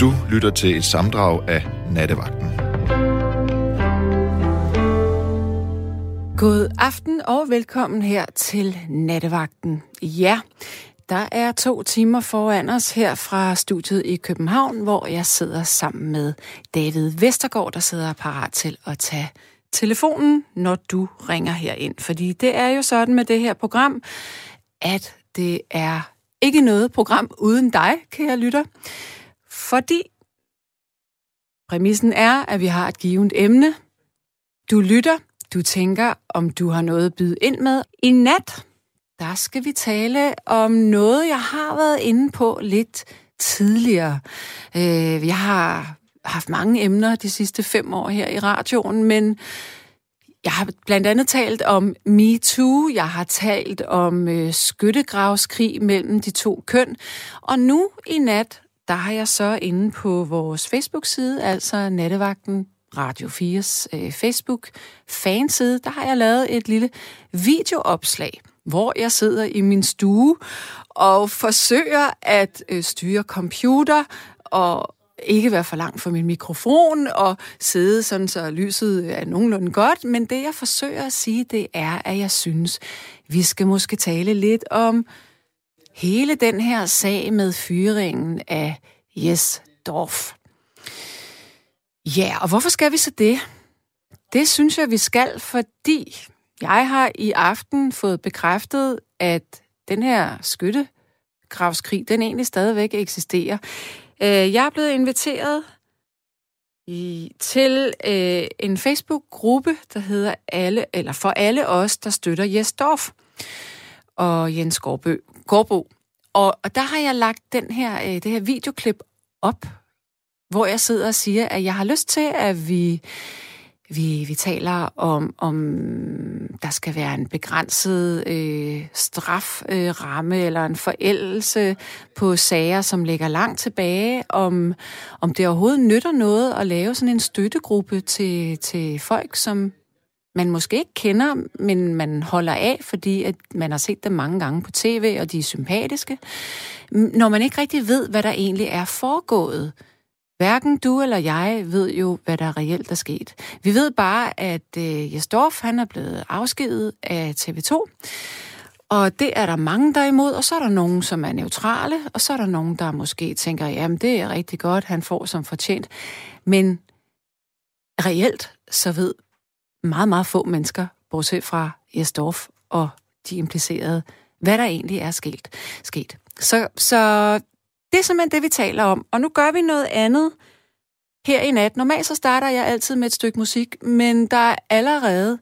Du lytter til et samdrag af Nattevagten. God aften og velkommen her til Nattevagten. Ja, der er to timer foran os her fra studiet i København, hvor jeg sidder sammen med David Vestergaard, der sidder parat til at tage telefonen, når du ringer herind. Fordi det er jo sådan med det her program, at det er ikke noget program uden dig, kære lytter. Fordi præmissen er, at vi har et givet emne. Du lytter, du tænker, om du har noget at byde ind med. I nat, der skal vi tale om noget, jeg har været inde på lidt tidligere. Øh, jeg har haft mange emner de sidste fem år her i radioen, men jeg har blandt andet talt om MeToo, jeg har talt om øh, skyttegravskrig mellem de to køn, og nu i nat, der har jeg så inde på vores Facebook-side, altså Nattevagten Radio 4's øh, Facebook-fanside, der har jeg lavet et lille videoopslag, hvor jeg sidder i min stue og forsøger at øh, styre computer og ikke være for langt fra min mikrofon og sidde sådan, så lyset er nogenlunde godt. Men det, jeg forsøger at sige, det er, at jeg synes, vi skal måske tale lidt om hele den her sag med fyringen af Jes Dorf. Ja, og hvorfor skal vi så det? Det synes jeg, vi skal, fordi jeg har i aften fået bekræftet, at den her skyttegravskrig, den egentlig stadigvæk eksisterer. Øh, jeg er blevet inviteret i, til øh, en Facebook-gruppe, der hedder alle, eller for alle os, der støtter Jes Dorf og Jens Gårdbø, Gårdbo. Og, og der har jeg lagt den her, øh, det her videoklip op, hvor jeg sidder og siger, at jeg har lyst til, at vi vi, vi taler om, om der skal være en begrænset øh, straframme øh, eller en forældelse på sager, som ligger langt tilbage, om, om det overhovedet nytter noget at lave sådan en støttegruppe til, til folk, som man måske ikke kender, men man holder af, fordi at man har set dem mange gange på tv, og de er sympatiske. Når man ikke rigtig ved, hvad der egentlig er foregået, Hverken du eller jeg ved jo, hvad der reelt er sket. Vi ved bare, at øh, Jesdorf han er blevet afskedet af TV2. Og det er der mange, der er imod, og så er der nogen, som er neutrale, og så er der nogen, der måske tænker, jamen det er rigtig godt, han får som fortjent. Men reelt, så ved meget, meget få mennesker, bortset fra Jesdorf og de implicerede, hvad der egentlig er sket. sket. Så, så det er simpelthen det, vi taler om. Og nu gør vi noget andet her i nat. Normalt så starter jeg altid med et stykke musik, men der er allerede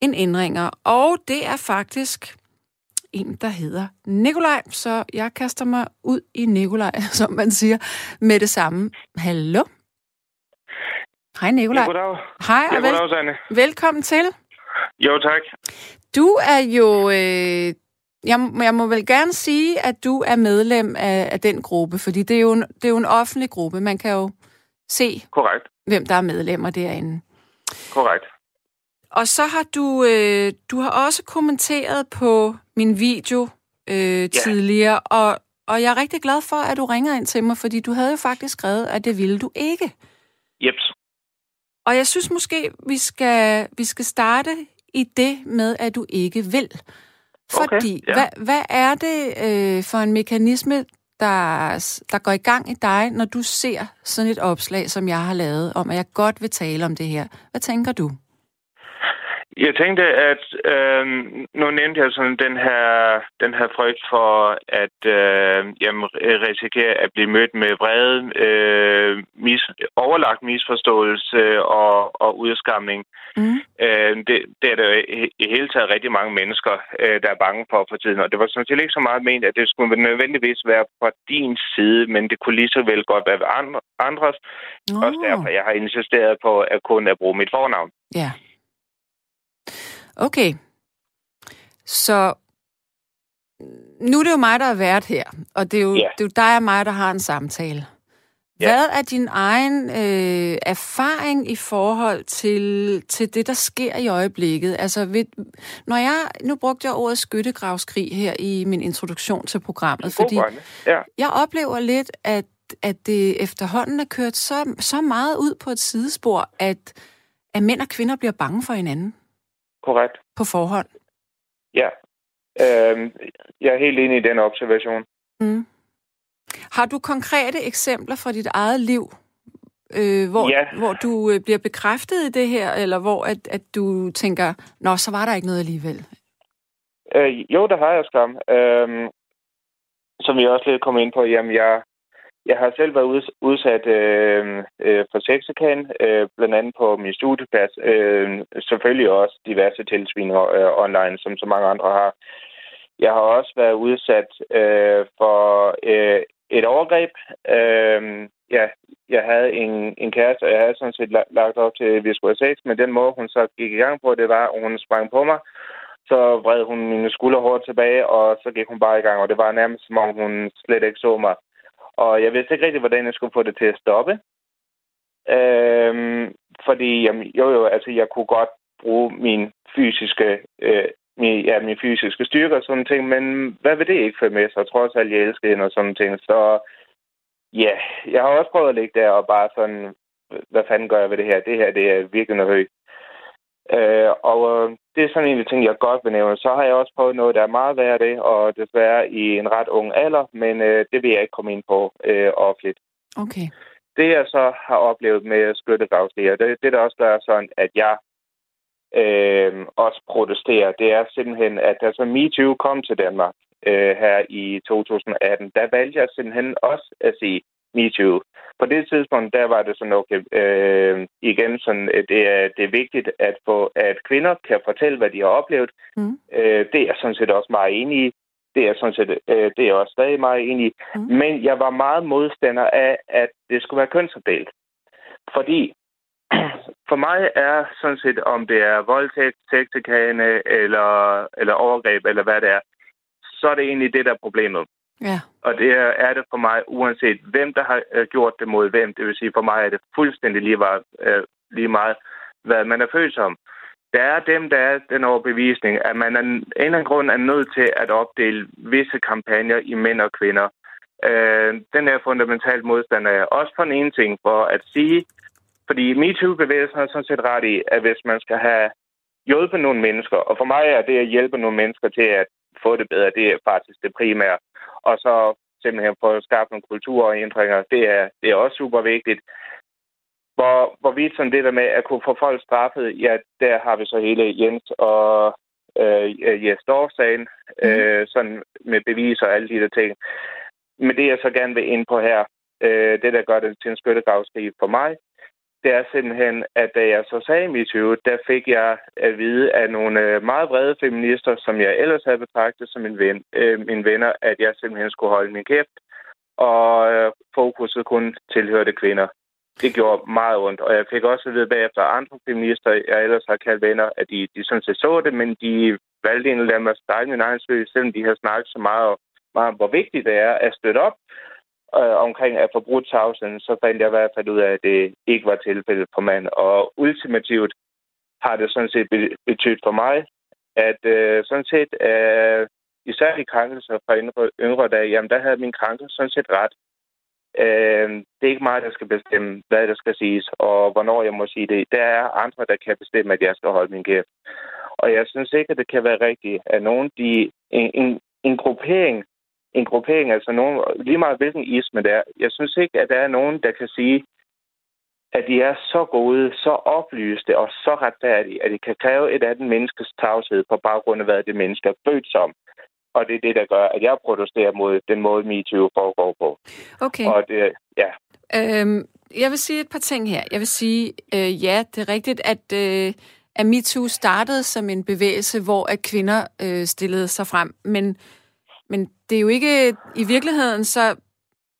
en ændringer. Og det er faktisk en, der hedder Nikolaj. Så jeg kaster mig ud i Nikolaj, som man siger, med det samme. Hallo? Hej Nikolaj. Ja, goddag. Hej og ja, vel- goddag, velkommen til. Jo, tak. Du er jo øh, jeg, jeg må vel gerne sige, at du er medlem af, af den gruppe, fordi det er, jo en, det er jo en offentlig gruppe. Man kan jo se, Korrekt. hvem der er medlemmer derinde. Korrekt. Og så har du, øh, du har også kommenteret på min video øh, tidligere, og, og jeg er rigtig glad for, at du ringer ind til mig, fordi du havde jo faktisk skrevet, at det ville du ikke. Jeps. Og jeg synes måske, vi skal, vi skal starte i det med, at du ikke vil. Okay, Fordi, ja. hvad, hvad er det øh, for en mekanisme, der, der går i gang i dig, når du ser sådan et opslag, som jeg har lavet, om at jeg godt vil tale om det her? Hvad tænker du? Jeg tænkte, at øh, nu nævnte jeg sådan den her, den her frygt for, at øh, jeg risikerer at blive mødt med vrede, øh, mis, overlagt misforståelse og, og udskamning. Mm. Øh, det, det er der jo i, hele taget rigtig mange mennesker, øh, der er bange for for tiden. Og det var sådan set ikke så meget ment, at det skulle nødvendigvis være fra din side, men det kunne lige så vel godt være andre, andres. Oh. Også derfor, jeg har insisteret på at kun at bruge mit fornavn. Ja. Okay. Så nu er det jo mig, der er vært her, og det er jo, Ja. det er jo dig og mig, der har en samtale. Ja. Hvad er din egen øh, erfaring i forhold til, til det, der sker i øjeblikket? Altså, ved, når jeg, nu brugte jeg ordet skyttegravskrig her i min introduktion til programmet, fordi. Ja. jeg oplever lidt, at at det efterhånden er kørt så, så meget ud på et sidespor, at, at mænd og kvinder bliver bange for hinanden? Korrekt. På forhånd? Ja. Øhm, jeg er helt enig i den observation. Mm. Har du konkrete eksempler fra dit eget liv, øh, hvor, ja. hvor du øh, bliver bekræftet i det her, eller hvor at, at du tænker, nå, så var der ikke noget alligevel? Øh, jo, der har jeg skam. Øhm, som vi også lidt kom ind på, jamen jeg, jeg har selv været udsat øh, øh, for sexekan, øh, blandt andet på min studieplads. Øh, selvfølgelig også diverse tilsvininger øh, online, som så mange andre har. Jeg har også været udsat øh, for øh, et overgreb. Øh, ja, jeg havde en, en kæreste, og jeg havde sådan set lagt op til, at vi skulle have sex, men den måde, hun så gik i gang på, det var, at hun sprang på mig, så vred hun mine skuldre hårdt tilbage, og så gik hun bare i gang, og det var nærmest som om hun slet ikke så mig. Og jeg vidste ikke rigtig, hvordan jeg skulle få det til at stoppe. Øhm, fordi, jamen, jo jo, altså jeg kunne godt bruge min fysiske, øh, min, ja, min fysiske styrke og sådan ting, men hvad vil det ikke føre med sig? Trods alt, jeg elsker hende og sådan ting. Så ja, jeg har også prøvet at ligge der og bare sådan, hvad fanden gør jeg ved det her? Det her, det er virkelig noget højt. Øh, og øh, det er sådan en af de ting, jeg godt vil nævne. Så har jeg også prøvet noget, der er meget værd det, og desværre i en ret ung alder, men øh, det vil jeg ikke komme ind på øh, offentligt. Okay. Det, jeg så har oplevet med skyttegravslæger, det, det der også gør sådan, at jeg øh, også protesterer, det er simpelthen, at da så MeToo kom til Danmark øh, her i 2018, der valgte jeg simpelthen også at sige, MeToo. På det tidspunkt, der var det sådan, okay, øh, igen, sådan, det, er, det er vigtigt, at, få, at kvinder kan fortælle, hvad de har oplevet. Mm. Øh, det er sådan set også meget enig i. Det er sådan set, øh, det er også stadig meget enig i. Mm. Men jeg var meget modstander af, at det skulle være kønsopdelt. Fordi for mig er sådan set, om det er voldtægt, sexikane eller, eller overgreb, eller hvad det er, så er det egentlig det, der er problemet. Ja. Og det er det for mig, uanset hvem, der har øh, gjort det mod hvem. Det vil sige, for mig er det fuldstændig lige meget, øh, lige meget hvad man er født som. Der er dem, der er den overbevisning, at man af en eller anden grund er nødt til at opdele visse kampagner i mænd og kvinder. Øh, den er fundamentalt modstander af. Også for en ene ting, for at sige, fordi MeToo-bevægelsen har sådan set ret i, at hvis man skal have hjulpet nogle mennesker, og for mig er det at hjælpe nogle mennesker til at få det bedre, det er faktisk det primære og så simpelthen få skabt nogle kulturændringer. Det er, det er også super vigtigt. Hvor, hvorvidt sådan det der med at kunne få folk straffet, ja, der har vi så hele Jens og øh, Jes Dorf-sagen, mm. øh, sådan med beviser og alle de der ting. Men det, jeg så gerne vil ind på her, øh, det, der gør det til en skyttegravskrig for mig, det er simpelthen, at da jeg så sagde mit 20, der fik jeg at vide af nogle øh, meget brede feminister, som jeg ellers havde betragtet som min ven, øh, mine venner, at jeg simpelthen skulle holde min kæft, og øh, fokuset kun tilhørte kvinder. Det gjorde meget ondt, og jeg fik også at vide bagefter andre feminister, jeg ellers har kaldt venner, at de, de sådan set så det, men de valgte en eller anden at starte min egen søg, selvom de har snakket så meget om, hvor vigtigt det er at støtte op øh, omkring at forbrudt tavsen, så fandt jeg i hvert fald ud af, at det ikke var tilfældet for mand. Og ultimativt har det sådan set betydet for mig, at øh, sådan set, øh, især i krænkelser fra yngre, yngre dage, jamen der havde min krænkel sådan set ret. Øh, det er ikke mig, der skal bestemme, hvad der skal siges, og hvornår jeg må sige det. Der er andre, der kan bestemme, at jeg skal holde min kæft. Og jeg synes ikke, at det kan være rigtigt, at nogen, de, en, en, en gruppering en gruppering, altså nogen, lige meget hvilken isme det er. Jeg synes ikke, at der er nogen, der kan sige, at de er så gode, så oplyste og så retfærdige, at de kan kræve et andet menneskes tavshed på baggrund af, hvad det menneske er født som. Og det er det, der gør, at jeg protesterer mod den måde, MeToo foregår på. Okay. Og det, ja. Øhm, jeg vil sige et par ting her. Jeg vil sige, øh, ja, det er rigtigt, at, øh, at MeToo startede som en bevægelse, hvor at kvinder øh, stillede sig frem. Men men det er jo ikke i virkeligheden så...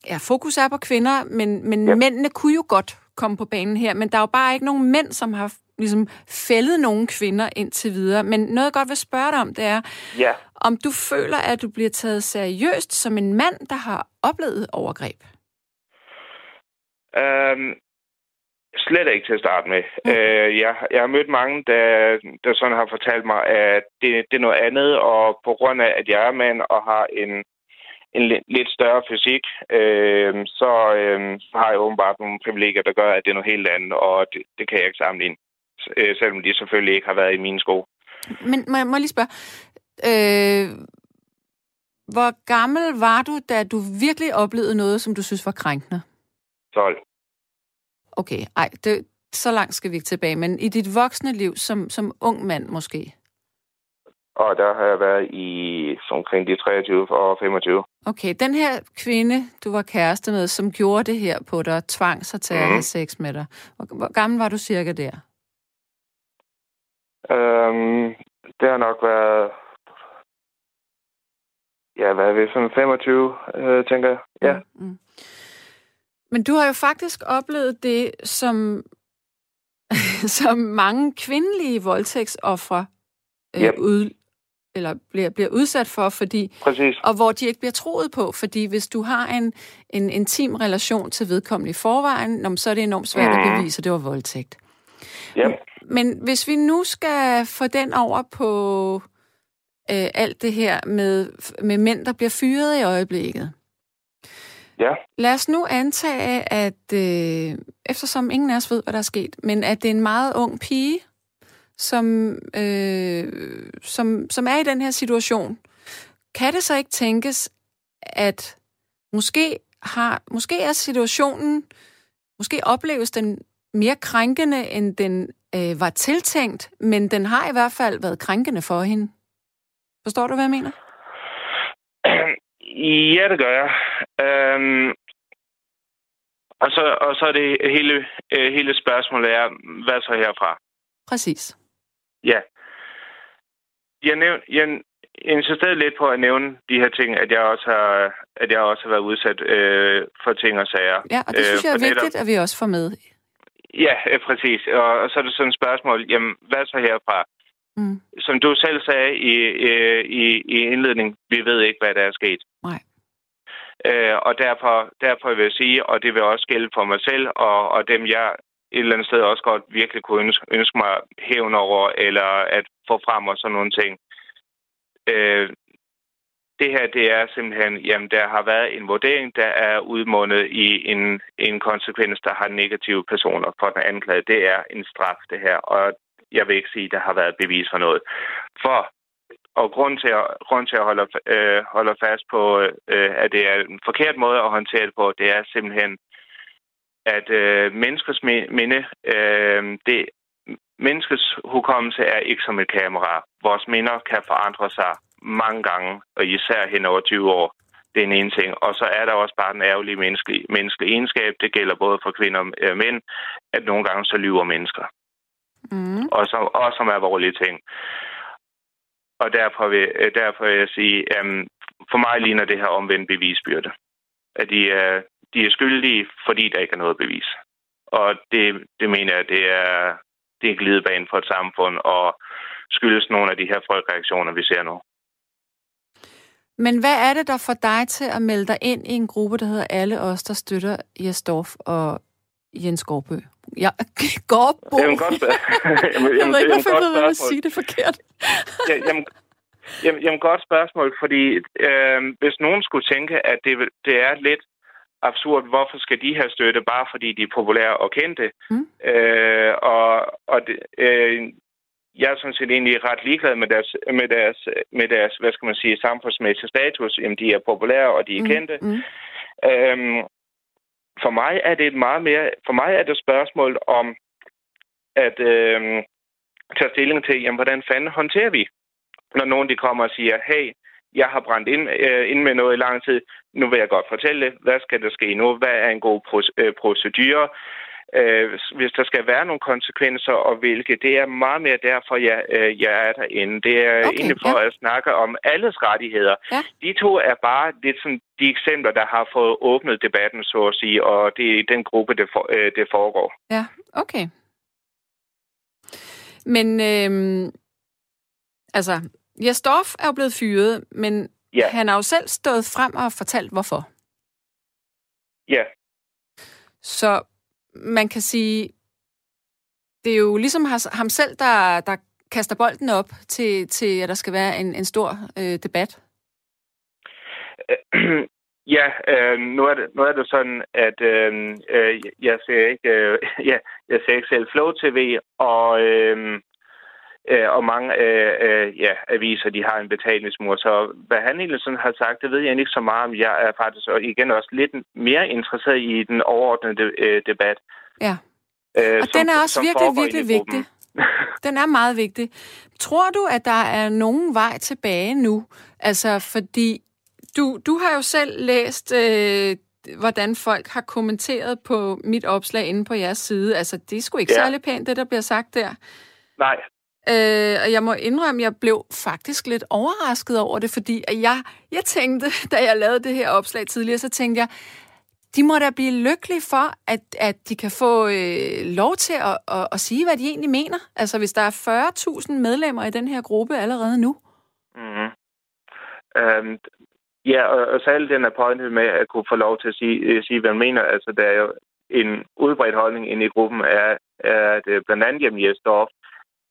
Ja, fokus er på kvinder, men, men ja. mændene kunne jo godt komme på banen her, men der er jo bare ikke nogen mænd, som har ligesom fældet nogen kvinder indtil videre. Men noget jeg godt vil spørge dig om, det er, ja. om du føler, at du bliver taget seriøst som en mand, der har oplevet overgreb? Um, Slet ikke til at starte med. Mm. Øh, jeg, jeg har mødt mange, der, der sådan har fortalt mig, at det, det er noget andet, og på grund af, at jeg er mand og har en, en lidt større fysik, øh, så, øh, har jeg åbenbart nogle privilegier, der gør, at det er noget helt andet, og det, det kan jeg ikke sammenligne, øh, selvom de selvfølgelig ikke har været i mine sko. Men må jeg, må jeg lige spørge, øh, hvor gammel var du, da du virkelig oplevede noget, som du synes var krænkende? 12. Okay, ej, det, så langt skal vi ikke tilbage, men i dit voksne liv, som, som ung mand måske? Og der har jeg været i omkring de 23 og 25. Okay, den her kvinde, du var kæreste med, som gjorde det her på dig, tvang sig til mm. at have mhm. sex med dig. Hvor, hvor gammel var du cirka der? Øhm, det har nok været... Ja, hvad er vi? Sådan 25, øh, tænker jeg. Ja. Mm, mm. Men du har jo faktisk oplevet det, som, som mange kvindelige voldtægtsoffre øh, yep. ud, eller bliver, bliver udsat for, fordi, Præcis. og hvor de ikke bliver troet på, fordi hvis du har en, en intim relation til vedkommende i forvejen, så er det enormt svært mm. at bevise, at det var voldtægt. Yep. Men hvis vi nu skal få den over på øh, alt det her med, med mænd, der bliver fyret i øjeblikket, Ja. Lad os nu antage, at øh, eftersom ingen af os ved, hvad der er sket, men at det er en meget ung pige, som, øh, som, som er i den her situation, kan det så ikke tænkes, at måske, har, måske er situationen, måske opleves den mere krænkende, end den øh, var tiltænkt, men den har i hvert fald været krænkende for hende. Forstår du, hvad jeg mener? Ja, det gør jeg. Øhm, og, så, og så er det hele, øh, hele spørgsmålet er, hvad så herfra? Præcis. Ja. Jeg, nævn, jeg insisterede lidt på at nævne de her ting, at jeg også har, at jeg også har været udsat øh, for ting og sager. Ja, og det synes jeg er øh, vigtigt, netop, at vi også får med. Ja, præcis. Og, og så er det sådan et spørgsmål, jamen, hvad så herfra? Mm. Som du selv sagde i, i, i indledning, vi ved ikke, hvad der er sket. Nej. Øh, og derfor, derfor vil jeg sige, og det vil også gælde for mig selv, og, og dem jeg et eller andet sted også godt virkelig kunne ønske, ønske mig hævn over, eller at få frem og sådan nogle ting. Øh, det her, det er simpelthen, jamen, der har været en vurdering, der er udmundet i en, en konsekvens, der har negative personer for den anklagede. Det er en straf, det her, og jeg vil ikke sige, der har været bevis for noget. For og grund til at, grund til at holde, øh, holde fast på, øh, at det er en forkert måde at håndtere det på, det er simpelthen, at øh, menneskers minde, øh, det, menneskets hukommelse er ikke som et kamera. Vores minder kan forandre sig mange gange, og især hen over 20 år. Det er en ene ting. Og så er der også bare den ærgerlige menneskelige, menneskelige egenskab. Det gælder både for kvinder og øh, mænd, at nogle gange så lyver mennesker. Mm. Og, så, også som alvorlige ting. Og derfor vil, øh, derfor vil jeg sige, at for mig ligner det her omvendt bevisbyrde. At de er, de er skyldige, fordi der ikke er noget bevis. Og det, det mener jeg, det er, det er en glidebane for et samfund, og skyldes nogle af de her folkreaktioner, vi ser nu. Men hvad er det, der får dig til at melde dig ind i en gruppe, der hedder Alle os, der støtter Jesdorf og Jens Gårdbø? Ja, Gårdbo. Jamen, godt, jamen, jeg ved ikke, hvorfor jeg ved at sige det forkert. ja, jamen, jamen, jamen, godt spørgsmål, fordi øh, hvis nogen skulle tænke, at det, det er lidt absurd, hvorfor skal de have støtte, bare fordi de er populære og kendte? Mm. Øh, og og det, øh, jeg er sådan set egentlig ret ligeglad med deres, med deres, med deres hvad skal man sige, samfundsmæssige status. Jamen, de er populære, og de er mm. kendte. Mm. Øhm, for mig er det et meget mere, for mig er det et spørgsmål om at øh, tage stilling til, jamen, hvordan fanden håndterer vi, når nogen de kommer og siger, hey, jeg har brændt ind, øh, ind med noget i lang tid, nu vil jeg godt fortælle, hvad skal der ske nu, hvad er en god øh, procedure, øh, hvis der skal være nogle konsekvenser, og hvilke. Det er meget mere derfor, jeg, øh, jeg er derinde. Det er okay, egentlig for ja. at snakke om alles rettigheder. Ja. De to er bare lidt sådan de eksempler, der har fået åbnet debatten, så at sige, og det er den gruppe, det, for, øh, det foregår. Ja, okay. Men øh, altså, Jastorf er jo blevet fyret, men ja. han har jo selv stået frem og fortalt, hvorfor. Ja. Så man kan sige, det er jo ligesom ham selv, der, der kaster bolden op til, til, at der skal være en, en stor øh, debat. Ja, øh, nu, er det, nu er det sådan, at øh, øh jeg ser ikke, øh, ja, jeg ser ikke selv Flow TV, og øh, øh, og mange øh, øh, ja, aviser, de har en betalingsmur. Så hvad han egentlig sådan har sagt, det ved jeg ikke så meget om. Jeg er faktisk og igen også lidt mere interesseret i den overordnede øh, debat. Ja, øh, og som, den er også virkelig, virkelig vigtig. Den er meget vigtig. Tror du, at der er nogen vej tilbage nu? Altså, fordi du, du har jo selv læst, øh, hvordan folk har kommenteret på mit opslag inde på jeres side. Altså, det er sgu ikke ja. særlig pænt, det der bliver sagt der. Nej. Øh, og jeg må indrømme, at jeg blev faktisk lidt overrasket over det, fordi jeg, jeg tænkte, da jeg lavede det her opslag tidligere, så tænkte jeg, de må da blive lykkelige for, at, at de kan få øh, lov til at, at, at sige, hvad de egentlig mener. Altså, hvis der er 40.000 medlemmer i den her gruppe allerede nu. Mm-hmm. Um, Ja, og, og særligt den er pointet med at kunne få lov til at sige, øh, sige hvad man mener. Altså, der er jo en udbredt holdning inde i gruppen, er, er at øh, blandt andet hjemme i Estorf,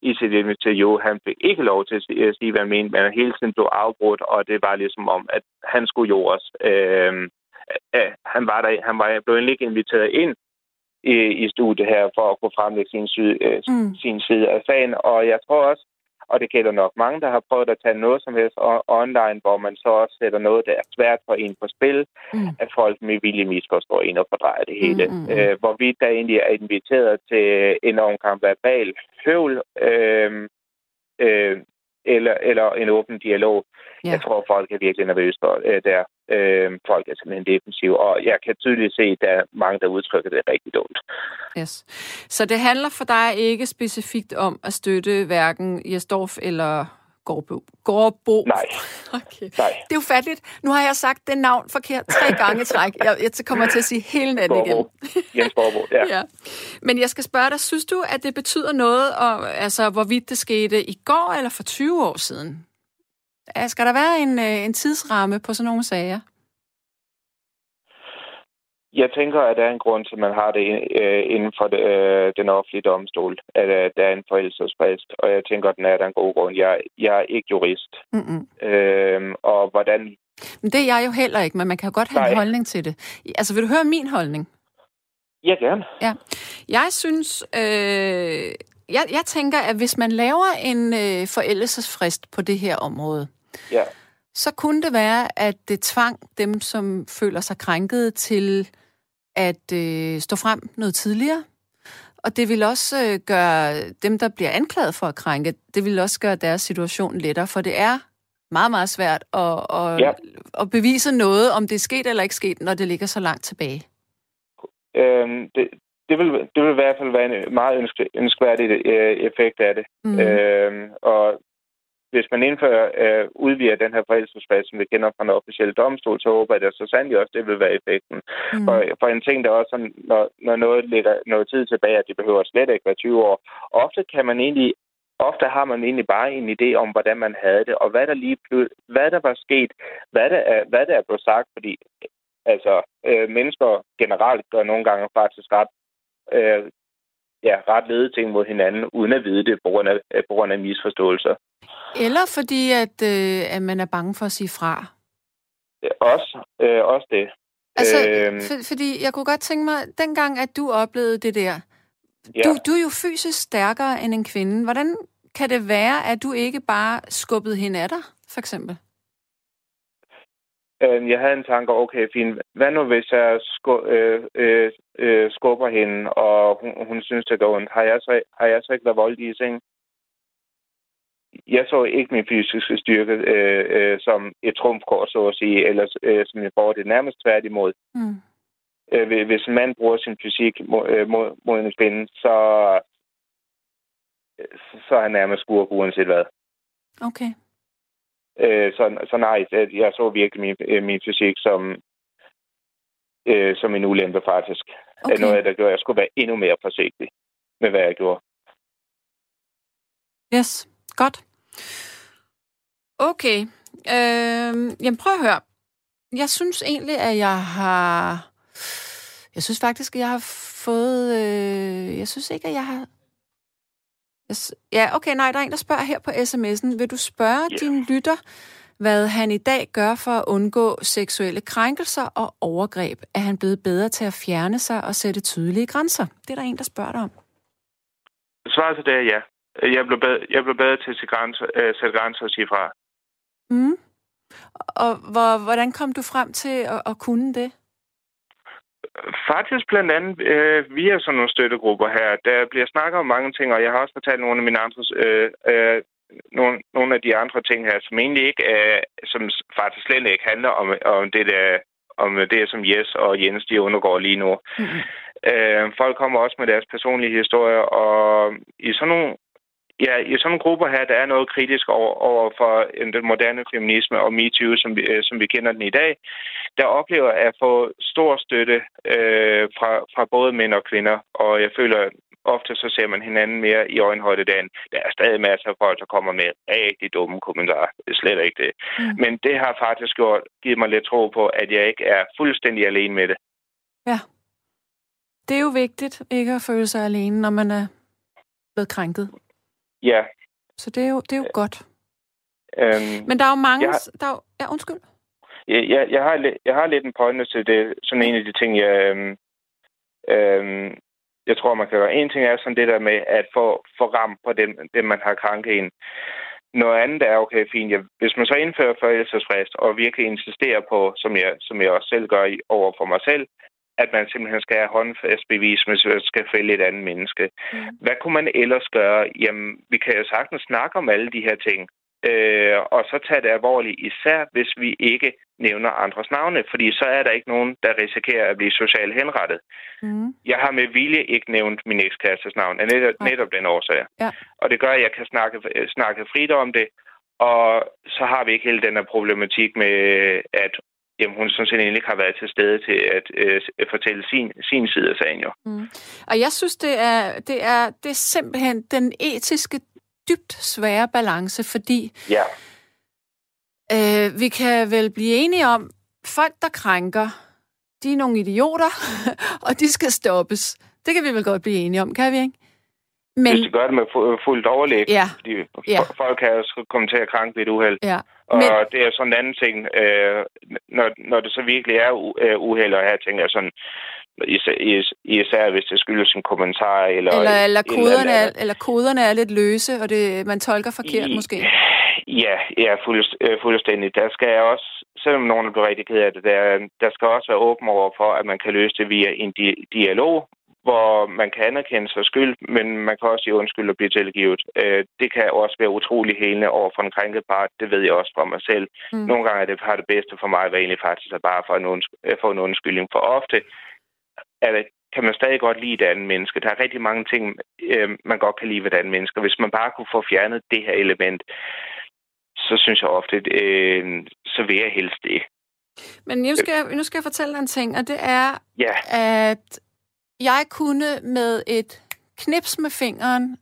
i sit interview, han fik ikke lov til at sige, hvad han mente, men hele tiden blev afbrudt, og det var ligesom om, at han skulle jordes. Øh, øh, han var der, han var blev egentlig ikke inviteret ind i, i studiet her for at kunne fremlægge sin, side, øh, mm. sin side af sagen, og jeg tror også, og det gælder nok mange, der har prøvet at tage noget som helst online, hvor man så også sætter noget, der er svært for en på spil, mm. at folk med vilje misforstår en og fordrejer det hele. Mm, mm, mm. Øh, hvorvidt der egentlig er inviteret til en omkamp verbal høvl, øh, øh, eller, eller en åben dialog. Ja. Jeg tror, folk er virkelig nervøse for øh, der. Øh, folk er simpelthen defensive, og jeg kan tydeligt se, at der er mange, der udtrykker det rigtig dumt. Yes. Så det handler for dig ikke specifikt om at støtte hverken Jesdorf eller Gårdbo. Gårdbo. Nej. Okay. Nej. Det er jo fattigt. Nu har jeg sagt det navn forkert tre gange træk. Jeg, jeg kommer til at sige hele natten igen. Jens Gårdbo, ja. ja. Men jeg skal spørge dig, synes du, at det betyder noget, om, altså, hvorvidt det skete i går eller for 20 år siden? Skal der være en, øh, en tidsramme på sådan nogle sager? Jeg tænker, at der er en grund til, at man har det øh, inden for øh, den offentlige domstol, at øh, der er en forældelsesfrist, og jeg tænker, at den er der en god grund. Jeg, jeg er ikke jurist. Mm-hmm. Øh, og hvordan... Men det er jeg jo heller ikke, men man kan jo godt have Nej. en holdning til det. Altså, vil du høre min holdning? Ja, gerne. Ja. Jeg synes, øh, jeg, jeg tænker, at hvis man laver en øh, forældelsesfrist på det her område, ja. så kunne det være, at det tvang dem, som føler sig krænket til at øh, stå frem noget tidligere. Og det vil også øh, gøre dem, der bliver anklaget for at krænke, det vil også gøre deres situation lettere, for det er meget, meget svært at, at, ja. at bevise noget, om det er sket eller ikke sket, når det ligger så langt tilbage. Øhm, det, det, vil, det vil i hvert fald være en meget ønske, ønskværdig øh, effekt af det. Mm. Øhm, og hvis man indfører, øh, udvider den her forældelsesfase, som vi kender fra en officiel domstol, så håber jeg, at så sandelig også, det vil være effekten. Mm. For, for en ting, der også, når, når noget ligger noget tid tilbage, at det behøver slet ikke være 20 år. Ofte kan man egentlig ofte har man egentlig bare en idé om, hvordan man havde det, og hvad der lige hvad der var sket, hvad der er, hvad der er blevet sagt, fordi altså, øh, mennesker generelt gør nogle gange faktisk ret øh, ja, ret lede ting mod hinanden, uden at vide det på grund af, på grund af misforståelser. Eller fordi, at, øh, at man er bange for at sige fra. Også, øh, også det. Altså, øh, for, fordi jeg kunne godt tænke mig, dengang, at du oplevede det der, ja. du, du er jo fysisk stærkere end en kvinde. Hvordan kan det være, at du ikke bare skubbede hende af dig, for eksempel? Øh, jeg havde en tanke, okay, fint. Hvad nu, hvis jeg sku, øh, øh, øh, skubber hende, og hun, hun synes, det går ondt? Har jeg så, har jeg så ikke været voldelig i seng? jeg så ikke min fysiske styrke øh, øh, som et trumfkort, så at sige, eller øh, som jeg får det nærmest tværtimod. Mm. Øh, hvis en mand bruger sin fysik mod, øh, mod, mod en kvinde, så, så er han nærmest skurk uanset hvad. Okay. Øh, så, så nej, jeg så virkelig min, øh, min fysik som, øh, som en ulempe faktisk. Okay. Noget, der gjorde, at jeg skulle være endnu mere forsigtig med, hvad jeg gjorde. Yes. Godt. Okay. Øh, jamen prøv at høre. Jeg synes egentlig, at jeg har... Jeg synes faktisk, at jeg har fået... Øh, jeg synes ikke, at jeg har... Ja, okay, nej, der er en, der spørger her på sms'en. Vil du spørge yeah. din lytter, hvad han i dag gør for at undgå seksuelle krænkelser og overgreb. Er han blevet bedre til at fjerne sig og sætte tydelige grænser? Det er der en, der spørger dig om. Svaret til det er ja. Jeg blev bedre, jeg blev bedre til at sætte grænser, øh, sætte grænser og sige fra. Mm. Og hvor, hvordan kom du frem til at, at kunne det? Faktisk blandt andet øh, via sådan nogle støttegrupper her. Der bliver snakket om mange ting, og jeg har også fortalt nogle af mine andre, øh, øh, nogle, nogle af de andre ting her, som egentlig ikke er, som faktisk slet ikke handler om, om det der om det, som Jes og Jens de undergår lige nu. Mm-hmm. Øh, folk kommer også med deres personlige historier, og i sådan nogle Ja, i sådan nogle grupper her, der er noget kritisk over, over for den moderne feminisme og MeToo, som vi, øh, som vi kender den i dag, der oplever at få stor støtte øh, fra, fra både mænd og kvinder. Og jeg føler, ofte så ser man hinanden mere i øjenhøjde dagen. Der er stadig masser af folk, der kommer med rigtig dumme kommentarer. Det er slet ikke det. Mm. Men det har faktisk gjort, givet mig lidt tro på, at jeg ikke er fuldstændig alene med det. Ja. Det er jo vigtigt ikke at føle sig alene, når man er blevet krænket. Ja. Så det er jo, det er jo godt. Øhm, Men der er jo mange... Jeg, der er, ja, undskyld. Jeg, jeg, jeg, har, jeg har lidt en pointe til det. Sådan en af de ting, jeg, øhm, øhm, jeg tror, man kan gøre. En ting er sådan det der med at få, få ram på det, det, man har krænket en. Noget andet er, okay, fint, ja, hvis man så indfører forældelsesfrist og virkelig insisterer på, som jeg, som jeg også selv gør over for mig selv, at man simpelthen skal have håndfast bevis, hvis man skal fælde et andet menneske. Mm. Hvad kunne man ellers gøre? Jamen, vi kan jo sagtens snakke om alle de her ting, øh, og så tage det alvorligt, især hvis vi ikke nævner andres navne, fordi så er der ikke nogen, der risikerer at blive socialt henrettet. Mm. Jeg har med vilje ikke nævnt min ekskærestes navn, af netop, netop den årsag. Ja. Og det gør, at jeg kan snakke, snakke frit om det, og så har vi ikke hele den her problematik med, at jamen, hun sådan set ikke har været til stede til at øh, fortælle sin, sin side af sagen jo. Mm. Og jeg synes, det er, det, er, det er simpelthen den etiske, dybt svære balance, fordi ja. øh, vi kan vel blive enige om, folk, der krænker, de er nogle idioter, og de skal stoppes. Det kan vi vel godt blive enige om, kan vi ikke? Men... Hvis de gør det med fuldt overlæg. Ja. Fordi ja. folk kan også komme til at krænke ved et uheld. Ja. Og Men... det er sådan en anden ting, øh, når, når det så virkelig er uh, uheld, og her tænker jeg sådan, især, især hvis det skyldes en kommentar, eller... Eller, eller, koderne, eller, er, eller koderne er lidt løse, og det, man tolker forkert I, måske. Ja, ja fuld, øh, fuldstændig. Der skal jeg også, selvom nogen er blevet rigtig ked af det, der, der skal også være åben over for, at man kan løse det via en di- dialog, hvor man kan anerkende sig skyld, men man kan også sige undskyld og blive tilgivet. Øh, det kan også være utrolig helende over for en krænket part. Det ved jeg også fra mig selv. Mm. Nogle gange er det har det bedste for mig, at egentlig faktisk er bare for en, undskyld, for en undskyldning. For ofte er det, kan man stadig godt lide et andet menneske. Der er rigtig mange ting, øh, man godt kan lide ved et andet menneske. Hvis man bare kunne få fjernet det her element, så synes jeg ofte, øh, så vil jeg helst det. Men nu skal, jeg, nu skal jeg fortælle dig en ting, og det er, ja. at jeg kunne med et knips med fingeren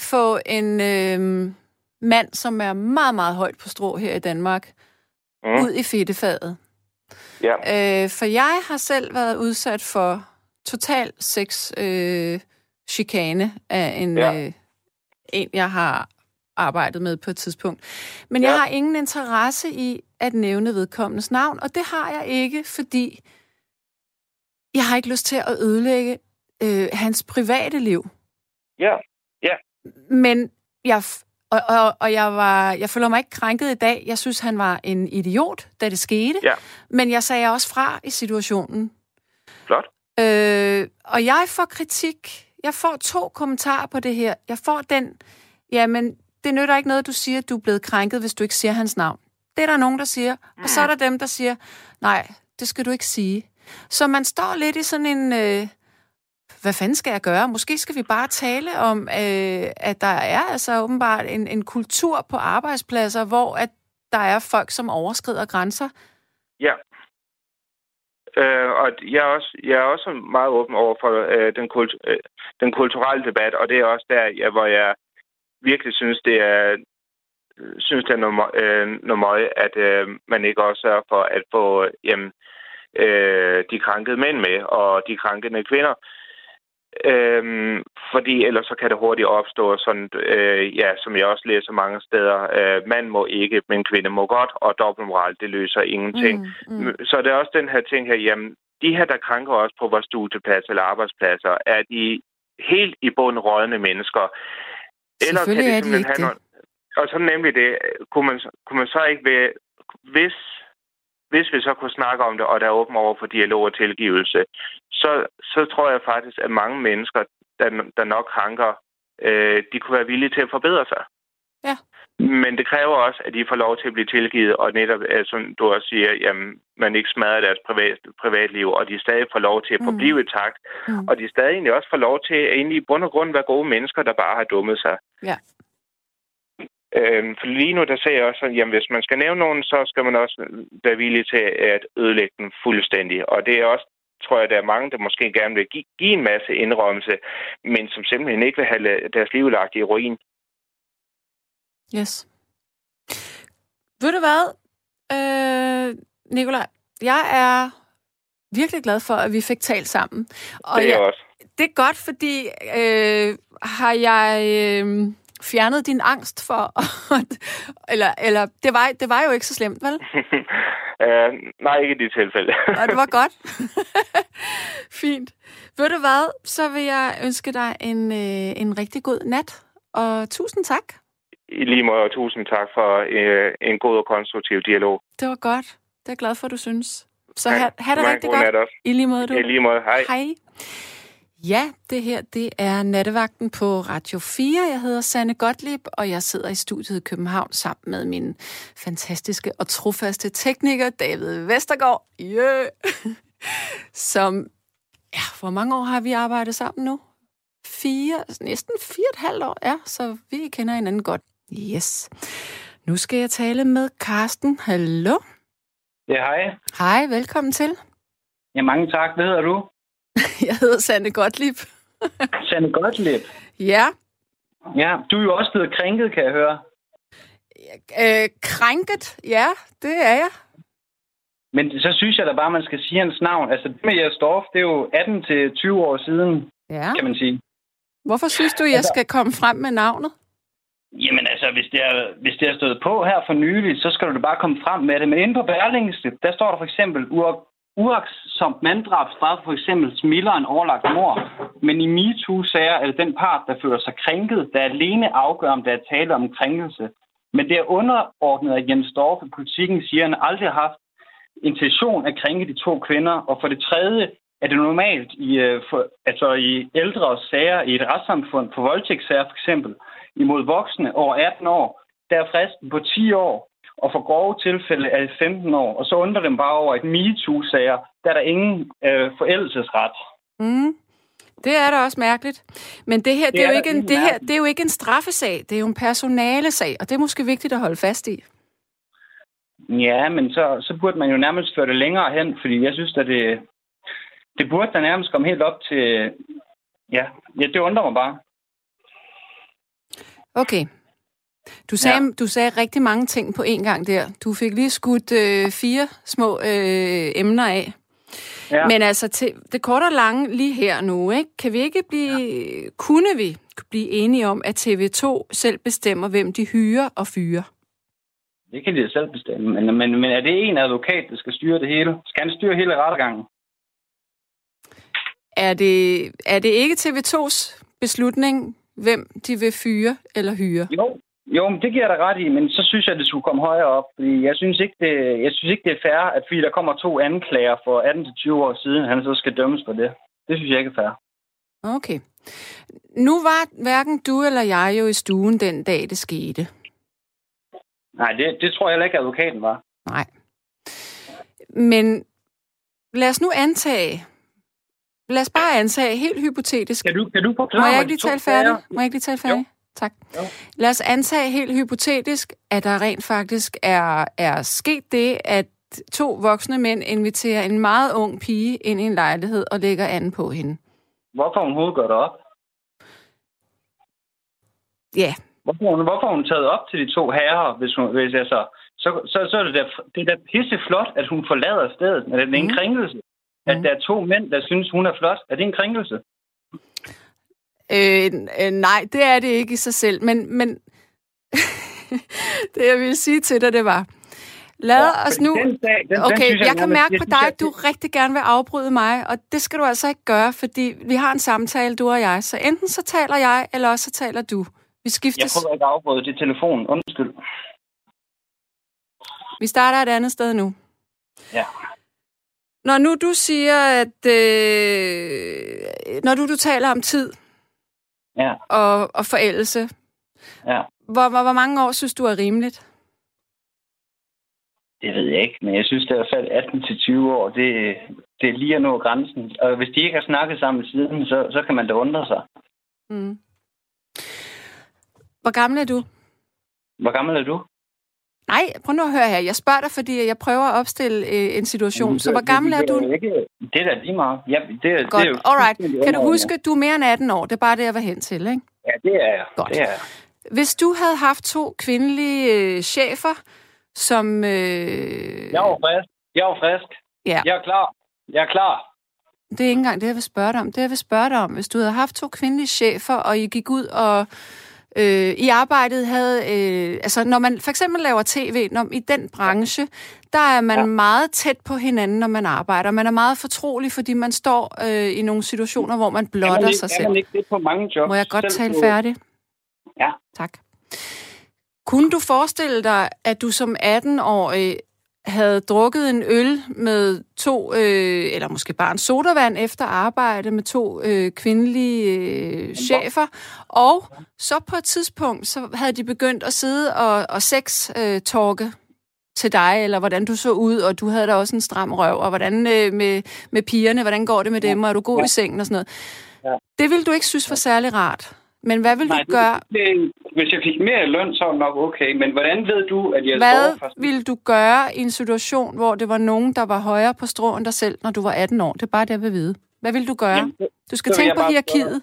få en øh, mand, som er meget, meget højt på strå her i Danmark, mm. ud i fedtefaget. Ja. Øh, for jeg har selv været udsat for total sex øh, chikane af en, ja. øh, en, jeg har arbejdet med på et tidspunkt. Men ja. jeg har ingen interesse i at nævne vedkommendes navn, og det har jeg ikke, fordi jeg har ikke lyst til at ødelægge øh, hans private liv. Ja, ja. Men jeg, og, og, og jeg, var, jeg føler mig ikke krænket i dag. Jeg synes, han var en idiot, da det skete. Ja. Men jeg sagde også fra i situationen. Flot. Øh, og jeg får kritik. Jeg får to kommentarer på det her. Jeg får den, jamen, det nytter ikke noget, du siger, at du er blevet krænket, hvis du ikke siger hans navn. Det er der nogen, der siger. Mm. Og så er der dem, der siger, nej, det skal du ikke sige. Så man står lidt i sådan en... Øh, hvad fanden skal jeg gøre? Måske skal vi bare tale om, øh, at der er altså åbenbart en, en kultur på arbejdspladser, hvor at der er folk, som overskrider grænser. Ja. Øh, og jeg er, også, jeg er også meget åben over for øh, den, kult, øh, den kulturelle debat, og det er også der, ja, hvor jeg virkelig synes, det er synes, det er noget, øh, noget møg, at øh, man ikke også sørger for at få øh, jamen, øh, de krænkede mænd med, og de krænkende kvinder. Øhm, fordi ellers så kan det hurtigt opstå sådan, øh, ja, som jeg også læser mange steder, øh, mand må ikke, men kvinde må godt, og dobbeltmoral, det løser ingenting. Mm, mm. Så det er også den her ting her, jamen, de her, der krænker os på vores studieplads eller arbejdspladser, er de helt i bund rådne mennesker. Eller kan det simpelthen have noget... Og så nemlig det, kunne man, kunne man så ikke ved, hvis hvis vi så kunne snakke om det, og der er åben over for dialog og tilgivelse, så, så tror jeg faktisk, at mange mennesker, der, der nok hanker, øh, de kunne være villige til at forbedre sig. Ja. Men det kræver også, at de får lov til at blive tilgivet, og netop, øh, som du også siger, jamen, man ikke smadrer deres privat, privatliv, og de stadig får lov til at forblive mm. i takt, mm. og de stadig egentlig også får lov til at egentlig i bund og grund være gode mennesker, der bare har dummet sig. Ja. Øhm, for lige nu, der ser jeg også, at jamen, hvis man skal nævne nogen, så skal man også være villig til at ødelægge den fuldstændig. Og det er også tror jeg, der er mange, der måske gerne vil give, give en masse indrømmelse, men som simpelthen ikke vil have deres liv lagt i ruin. Yes. Ved du hvad, øh, Nikolaj? Jeg er virkelig glad for, at vi fik talt sammen. Og det er jeg, også. Det er godt, fordi øh, har jeg... Øh, fjernet din angst for... eller, eller det, var, det var jo ikke så slemt, vel? uh, nej, ikke i det tilfælde. Og det var godt. Fint. Ved du hvad, så vil jeg ønske dig en, øh, en rigtig god nat, og tusind tak. I lige måde, og tusind tak for øh, en god og konstruktiv dialog. Det var godt. Det er jeg glad for, du synes. Så ha, ha det rigtig godt. I lige måde, du. I lige måde. Hej. Hej. Ja, det her det er nattevagten på Radio 4. Jeg hedder Sanne Gottlieb, og jeg sidder i studiet i København sammen med min fantastiske og trofaste tekniker, David Vestergaard. Yeah. Som, ja, hvor mange år har vi arbejdet sammen nu? Fire, næsten fire og et halvt år, ja, så vi kender hinanden godt. Yes. Nu skal jeg tale med Karsten. Hallo? Ja, hej. Hej, velkommen til. Ja, mange tak. Hvad hedder du? Jeg hedder Sanne Gottlieb. Sanne Gottlieb? Ja. Ja, du er jo også blevet krænket, kan jeg høre. Øh, krænket? Ja, det er jeg. Men så synes jeg da bare, man skal sige hans navn. Altså, det med Jes Dorf, det er jo 18-20 år siden, ja. kan man sige. Hvorfor synes du, jeg altså, skal komme frem med navnet? Jamen altså, hvis det, er, hvis det er stået på her for nylig, så skal du bare komme frem med det. Men inde på Berlingske, der står der for eksempel, uaksomt manddrab straf for eksempel smilder en overlagt mor, men i MeToo-sager er det den part, der føler sig krænket, der alene afgør, om der er tale om krænkelse. Men det er underordnet, at Jens Dorf i politikken siger, at han aldrig har haft intention at krænke de to kvinder. Og for det tredje er det normalt i, øh, for, altså i ældre sager i et retssamfund, for voldtægtssager for eksempel, imod voksne over 18 år, der er fristen på 10 år og for grove tilfælde er det 15 år. Og så undrer dem bare over, at MeToo-sager, der er der ingen øh, forældelsesret. Mm. Det er da også mærkeligt. Men det her, det, det, er, jo ikke en, det her, det er jo ikke en straffesag, det er jo en personale sag, og det er måske vigtigt at holde fast i. Ja, men så, så burde man jo nærmest føre det længere hen, fordi jeg synes, at det, det burde da nærmest komme helt op til... Ja, ja det undrer mig bare. Okay, du sagde, ja. du sagde rigtig mange ting på én gang der. Du fik lige skudt øh, fire små øh, emner af. Ja. Men altså, til det korte og lange lige her nu, ikke? kan vi ikke blive, ja. kunne vi blive enige om, at TV2 selv bestemmer, hvem de hyrer og fyrer? Det kan de selv bestemme, men, men, men er det en advokat, der skal styre det hele? Skal han styre hele rettergangen? Er det, er det ikke TV2's beslutning, hvem de vil fyre eller hyre? Jo, jo, men det giver jeg dig ret i, men så synes jeg, at det skulle komme højere op. Fordi jeg synes ikke, det, jeg synes ikke, det er fair, at fordi der kommer to anklager for 18-20 år siden, han så skal dømmes for det. Det synes jeg ikke er fair. Okay. Nu var hverken du eller jeg jo i stuen den dag, det skete. Nej, det, det tror jeg heller ikke, advokaten var. Nej. Men lad os nu antage, lad os bare antage helt hypotetisk. Kan du, kan du forklare Må jeg ikke lige tale færdig? Må jeg ikke lige tale færdig? Tak. Jo. Lad os antage helt hypotetisk, at der rent faktisk er, er sket det, at to voksne mænd inviterer en meget ung pige ind i en lejlighed og lægger anden på hende. Hvorfor hun hovedet gør det op? Ja. Hvorfor hun, hvorfor hun taget op til de to herrer, hvis hun, hvis jeg så, så, så, er det da, det er da pisse flot, at hun forlader stedet, men det er en mm. krænkelse. At mm. der er to mænd, der synes, hun er flot. Er det en krænkelse? Øh, øh, nej, det er det ikke i sig selv, men, men det jeg ville sige til dig, det var, lad ja, os nu... Den sag, den, okay, den jeg, jeg kan mærke jeg på dig, at du rigtig gerne vil afbryde mig, og det skal du altså ikke gøre, fordi vi har en samtale, du og jeg. Så enten så taler jeg, eller også så taler du. Vi Jeg skiftes. prøver ikke at afbryde det telefonen. Undskyld. Vi starter et andet sted nu. Ja. Når nu du siger, at... Øh, når du, du taler om tid Ja, og, og forældelse, ja. hvor, hvor, hvor mange år synes du er rimeligt? Det ved jeg ikke, men jeg synes i hvert fald 18 til 20 år, det, det er lige at nå grænsen. Og hvis de ikke har snakket sammen siden, så, så kan man da undre sig. Mm. Hvor gammel er du? Hvor gammel er du? Nej, prøv nu at høre her. Jeg spørger dig, fordi jeg prøver at opstille øh, en situation. Så hvor gammel er du? Det, ikke, det er da lige meget. Ja, det, er- Godt, det er jo alright. Kan du huske, du er mere end 18 år? Det er bare det, jeg var hen til, ikke? Ja, det er jeg. Godt. Det er jeg. Hvis du havde haft to kvindelige øh, chefer, som... Øh, Jeg var frisk. Jeg var frisk. Ja. Jeg er klar. Jeg er klar. Det er ikke engang det, jeg vil spørge dig om. Det, jeg vil spørge dig om, hvis du havde haft to kvindelige chefer, og I gik ud og øh, i arbejdet havde... Øh, altså, når man for eksempel laver tv, når, i den branche, der er man ja. Meget tæt på hinanden, når man arbejder. Man er meget fortrolig, fordi man står øh, i nogle situationer, hvor man blotter man, ikke, sig selv. man ikke det på mange jobs? Må jeg godt tale færdig? Ja. Tak. Kunne du forestille dig, at du som 18-årig havde drukket en øl med to, øh, eller måske bare en sodavand efter arbejde med to øh, kvindelige øh, chefer, og så på et tidspunkt, så havde de begyndt at sidde og, og sex-talke til dig, eller hvordan du så ud, og du havde da også en stram røv, og hvordan øh, med, med pigerne, hvordan går det med dem, og er du god Ja. i sengen og sådan noget. Ja. Det ville du ikke synes var særlig rart. Men hvad vil Nej, du gøre? det, hvis jeg fik mere løn, så var det nok okay. Men hvordan ved du, at jeg Hvad for... ville du gøre i en situation, hvor det var nogen, der var højere på strå end dig selv, når du var 18 år? Det er bare det, jeg vil vide. Hvad vil du gøre? Jamen, så- Du skal tænke på hierarkiet.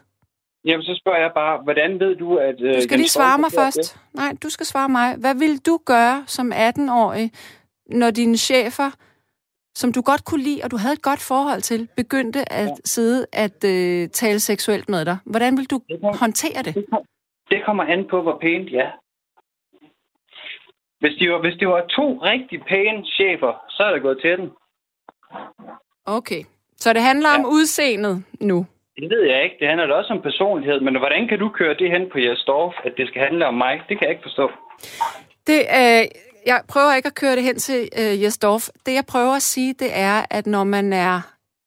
Jamen, så spørger jeg bare, hvordan ved du, at... øh, Du skal lige svare mig først. Nej, du skal svare mig. Hvad vil du gøre som 18-årig, når dine chefer, som du godt kunne lide, og du havde et godt forhold til, begyndte at Ja. sidde at øh, tale seksuelt med dig? Hvordan vil du Det kom- håndtere det? Det, kom, det kommer an på, hvor pænt ja. Hvis det, var, hvis det var to rigtig pæne chefer, så er det gået til den. Okay. Så det handler om Ja. udseendet nu. Det ved jeg ikke. Det handler også om personlighed. Men hvordan kan du køre det hen på jeres dorf, at det skal handle om mig? Det kan jeg ikke forstå. Det, øh, jeg prøver ikke at køre det hen til øh, Jesdorf. Det, jeg prøver at sige, det er, at når man er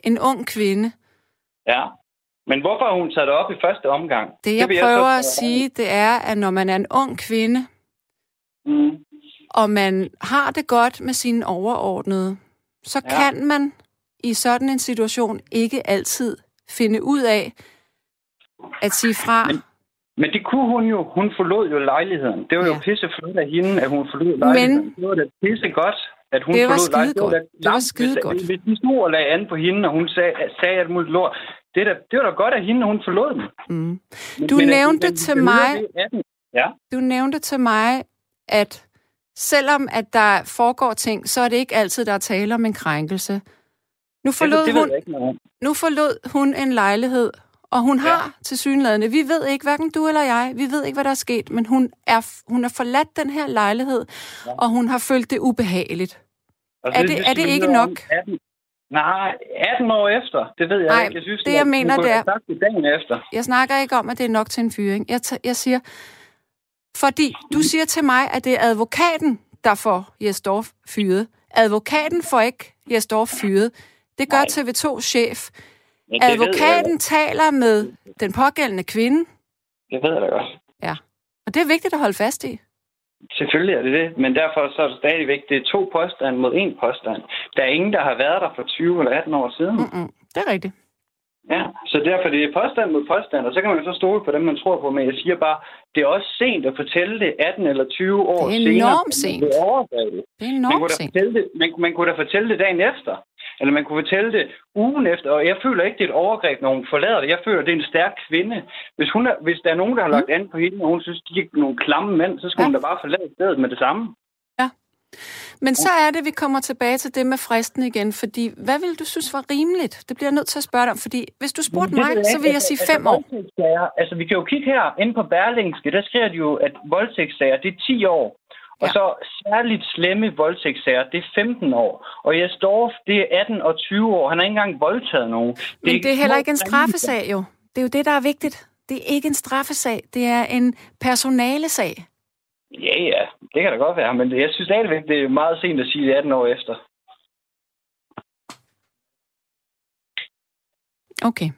en ung kvinde, Ja. Men hvorfor har hun taget det op i første omgang? det jeg vil prøver så- at sige, det er, at når man er en ung kvinde, Mm. og man har det godt med sine overordnede, så Ja. kan man i sådan en situation ikke altid finde ud af at sige fra. Men- Men det kunne hun jo. Hun forlod jo lejligheden. Det var jo Ja. pisse flot af hende, at hun forlod lejligheden. det var da pisse godt, at hun Det var forlod skide lejligheden. godt. da Det var skide godt. Hvis de stod og lagde an på hende, og hun sagde, sagde alt muligt lort, det, er da, det var da godt af hende, hun forlod den. Mm. Men, Du men, nævnte men, til men, mig- det. Ja, Du nævnte til mig, at selvom at der foregår ting, så er det ikke altid, der er tale om en krænkelse. Nu det, forlod, det ved hun, nu forlod hun en lejlighed, og hun Ja. har til synlædende, vi ved ikke, hverken du eller jeg, vi ved ikke, hvad der er sket, men hun er, hun er forladt den her lejlighed, Ja. og hun har følt det ubehageligt. Og Er det- skal er det ikke nok? 18, nej, 18 år efter, det ved jeg Nej, ikke. Jeg synes, det, jeg mener, hun det er- det dagen efter. Jeg snakker ikke om, at det er nok til en fyring. Jeg, t- jeg siger, fordi du siger til mig, at det er advokaten, der får Jesdorf fyret. Advokaten får ikke Jesdorf fyret. Det gør Nej. TV2-chef. Men jeg Advokaten godt. taler med den pågældende kvinde, Det ved jeg da godt. og det er vigtigt at holde fast i. Selvfølgelig er det det, men derfor så er det stadigvæk, det er to påstande mod en påstand. Der er ingen, der har været der for 20 eller 18 år siden. Mm. Mm-mm. Det er rigtigt. Ja, så derfor det er påstand mod påstand, og så kan man jo så stole på dem, man tror på, men jeg siger bare, det er også sent at fortælle det 18 eller 20 år Det er senere. enormt man sent. Det er Man enormt kunne, da sent. det, man, man kunne da fortælle det dagen efter. Eller man kunne fortælle det ugen efter. Og jeg føler ikke, det er et overgreb, når hun forlader det. Jeg føler, det er en stærk kvinde. Hvis, hun er, hvis der er nogen, der har lagt an på hende, og hun synes, de er nogle klamme mænd, så skal Mm. Ja. hun da bare forlade stedet med det samme. Men så er det, vi kommer tilbage til det med fristen igen, fordi hvad vil du synes var rimeligt? Det bliver jeg nødt til at spørge dig om, fordi hvis du spurgte mig, så vil jeg sige altså, fem år. Altså, vi kan jo kigge her inde på Berlingske, der skriver de jo, at voldtægtssager, det er 10 år. Og Ja. så særligt slemme voldtægtssager, det er 15 år. Og Jes Dorf, det er 18 og 20 år. Han har ikke engang voldtaget nogen. Men det er heller ikke en straffesag jo. Det er jo det, der er vigtigt. Det er ikke en straffesag, det er en personalesag. Ja, ja, det kan da godt være, men jeg synes stadigvæk, det er meget sent at sige det 18 år efter. Okay.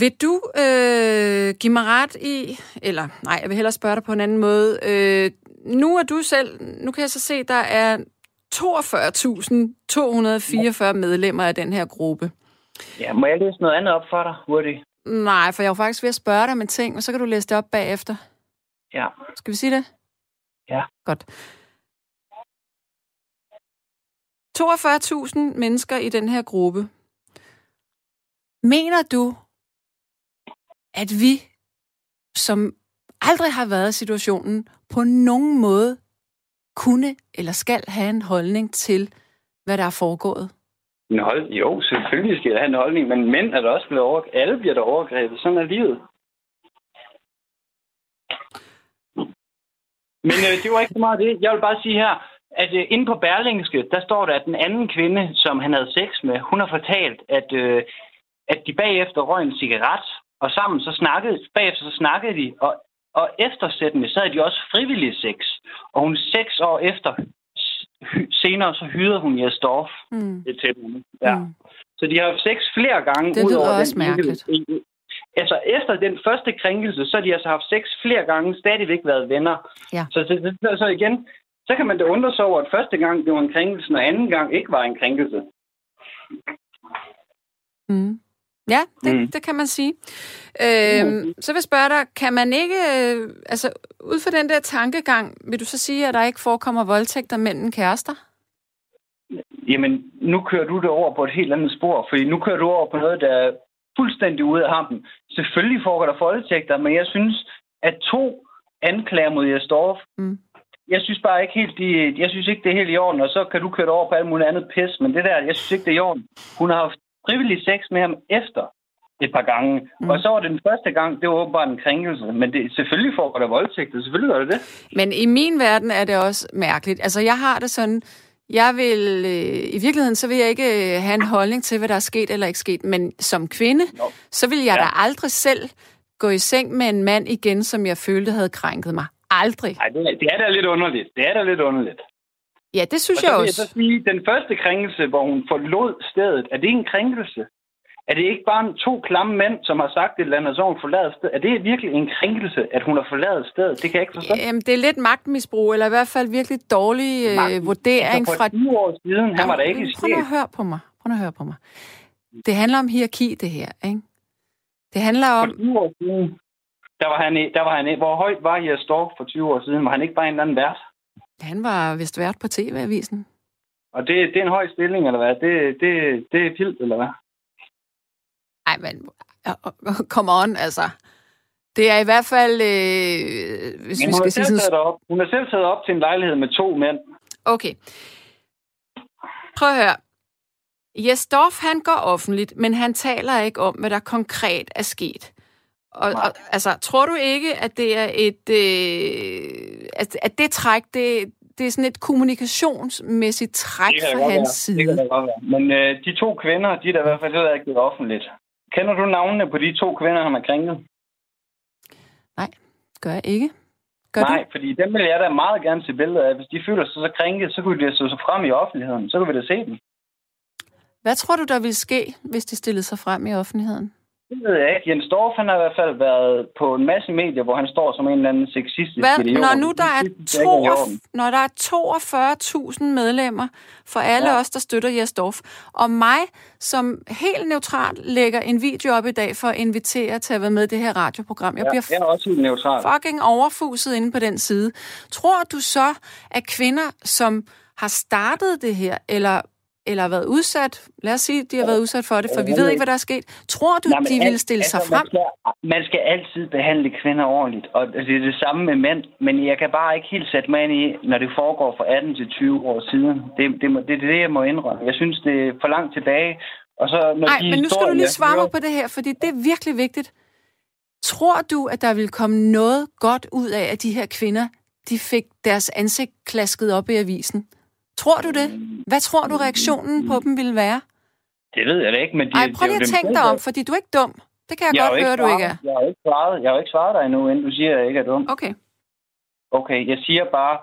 Vil du øh, give mig ret i, eller nej, jeg vil hellere spørge dig på en anden måde. Øh, nu er du selv, nu kan jeg så se, der er 42.244 medlemmer af den her gruppe. Ja, må jeg læse noget andet op for dig hurtigt? Nej, for jeg var faktisk ved at spørge dig om en ting, og så kan du læse det op bagefter. Ja. Skal vi sige det? Ja. Godt. 42.000 mennesker i den her gruppe. Mener du, at vi, som aldrig har været i situationen, på nogen måde kunne eller skal have en holdning til, hvad der er foregået? En hold... Jo, selvfølgelig skal jeg have en holdning, men mænd er der også blevet over... Alle bliver der overgrebet. Sådan er livet. Men øh, det var ikke så meget det. Jeg vil bare sige her, at øh, inde på Berlingske, der står der, at den anden kvinde, som han havde sex med, hun har fortalt, at, øh, at de bagefter røg en cigaret, og sammen så snakkede, bagefter så snakkede de, og, og eftersættende, så havde de også frivillig sex. Og hun seks år efter, senere så hyrede hun Jes Dorf Mm. til hende. Ja. Mm. Så de har haft sex flere gange. Det ud lyder også den mærkeligt. Altså, efter den første krænkelse, så har de altså haft sex flere gange, stadigvæk været venner. Ja. Så, så, så, så igen, så kan man da undre sig over, at første gang det var en krænkelse, og anden gang ikke var en krænkelse. Mm. Ja, det, mm. Mm. det kan man sige. Øhm, så vil jeg spørge dig, kan man ikke, øh, altså ud fra den der tankegang, vil du så sige, at der ikke forekommer voldtægter mellem kærester? Jamen, nu kører du det over på et helt andet spor, fordi nu kører du over på noget, der er fuldstændig ude af hampen. Selvfølgelig foregår der voldtægter, men jeg synes, at to anklager mod Jes Dorf, Mm. jeg synes bare ikke helt, de, jeg synes ikke, det er helt i orden, og så kan du køre det over på alt muligt andet pis, men det der, jeg synes ikke, det er i orden. Hun har haft frivillig sex med ham efter et par gange, Mm. og så var det den første gang, det var åbenbart en krænkelse, men det, selvfølgelig foregår der voldtægter, selvfølgelig gør det det. Men i min verden er det også mærkeligt. Altså, jeg har det sådan, jeg vil, øh, i virkeligheden, så vil jeg ikke øh, have en holdning til, hvad der er sket eller ikke sket, men som kvinde, Nå. så vil jeg Ja. da aldrig selv gå i seng med en mand igen, som jeg følte havde krænket mig. Aldrig. Nej, det, er- det er da lidt underligt. Det er da lidt underligt. Ja, det synes Og så jeg vil jeg så også. sige, den første krænkelse, hvor hun forlod stedet, er det en krænkelse? Er det ikke bare to klamme mænd, som har sagt et eller andet, så hun forladet stedet? Er det virkelig en krænkelse, at hun har forladet stedet? Det kan jeg ikke forstå. Jamen, det er lidt magtmisbrug, eller i hvert fald virkelig dårlig øh, Magt- vurdering altså, fra... for 20 år siden, han var da ikke Jamen, Prøv at høre på mig. Prøv at høre på mig. Det handler om hierarki, det her, ikke? Det handler om... For 20 år siden, der var han, i- der var han, i- hvor højt var Jes Dorf for 20 år siden? Var han ikke bare en eller anden vært? Han var vist vært på TV-avisen. Og det, det er en høj stilling, eller hvad? Det, det, det er vildt, eller hvad? Ej, men come on, altså. Det er i hvert fald, øh, hvis Men vi hun, skal sige selv sådan... op. hun har selv taget op til en lejlighed med to mænd. Okay. Prøv at høre. Jes Dorf, han går offentligt, men han taler ikke om, hvad der konkret er sket. Og, Nej. og altså, tror du ikke, at det er et... Øh, at, at det træk, det, det er sådan et kommunikationsmæssigt træk Det fra hans være. Det kan side? da godt være. Men øh, de to kvinder, de er da i hvert fald heller ikke blevet offentligt. Kender du navnene på de to kvinder, han har krænket? Gør jeg ikke? Gør Nej, du? fordi dem vil jeg da meget gerne se billeder af. Hvis de føler sig så krænket, så kunne de stå sig frem i offentligheden. Så kunne vi da se dem. Hvad tror du, der vil ske, hvis de stillede sig frem i offentligheden? Det ved jeg ikke. Jens Dorf, han har i hvert fald været på en masse medier, hvor han står som en eller anden sexistisk Hvad, idiot. når nu der er, to, når der er 42.000 medlemmer for alle ja. Os, der støtter Jes Dorf, og mig, som helt neutralt lægger en video op i dag for at invitere til at være med i det her radioprogram. Jeg Ja, bliver jeg er også helt neutral. fucking overfuset inde på den side. Tror du så, at kvinder, som har startet det her, eller eller har været udsat, lad os sige, de har været udsat for det, for vi ved ikke, hvad der er sket. Tror du, Nej, de vil stille sig altså, frem? Man skal, man skal altid behandle kvinder ordentligt, og det er det samme med mænd. Men jeg kan bare ikke helt sætte mig ind i, når det foregår for 18 til 20 år siden. Det, det, må- det er det, jeg må indrømme. Jeg synes, det er for langt tilbage. Og så, når Nej, men nu skal du lige svare mig på det her, fordi det er virkelig vigtigt. Tror du, at der vil komme noget godt ud af, at de her kvinder, de fik deres ansigt klasket op i avisen? Tror du det? Hvad tror du, reaktionen på dem ville være? Det ved jeg da ikke, men de, Ej, prøv det lige at tænke dig om, fordi du er ikke dum. Det kan jeg, Jeg godt høre, du ikke er. Jeg har ikke svaret, jeg har ikke svaret dig endnu, inden du siger, at jeg ikke er dum. Okay. Okay, jeg siger bare,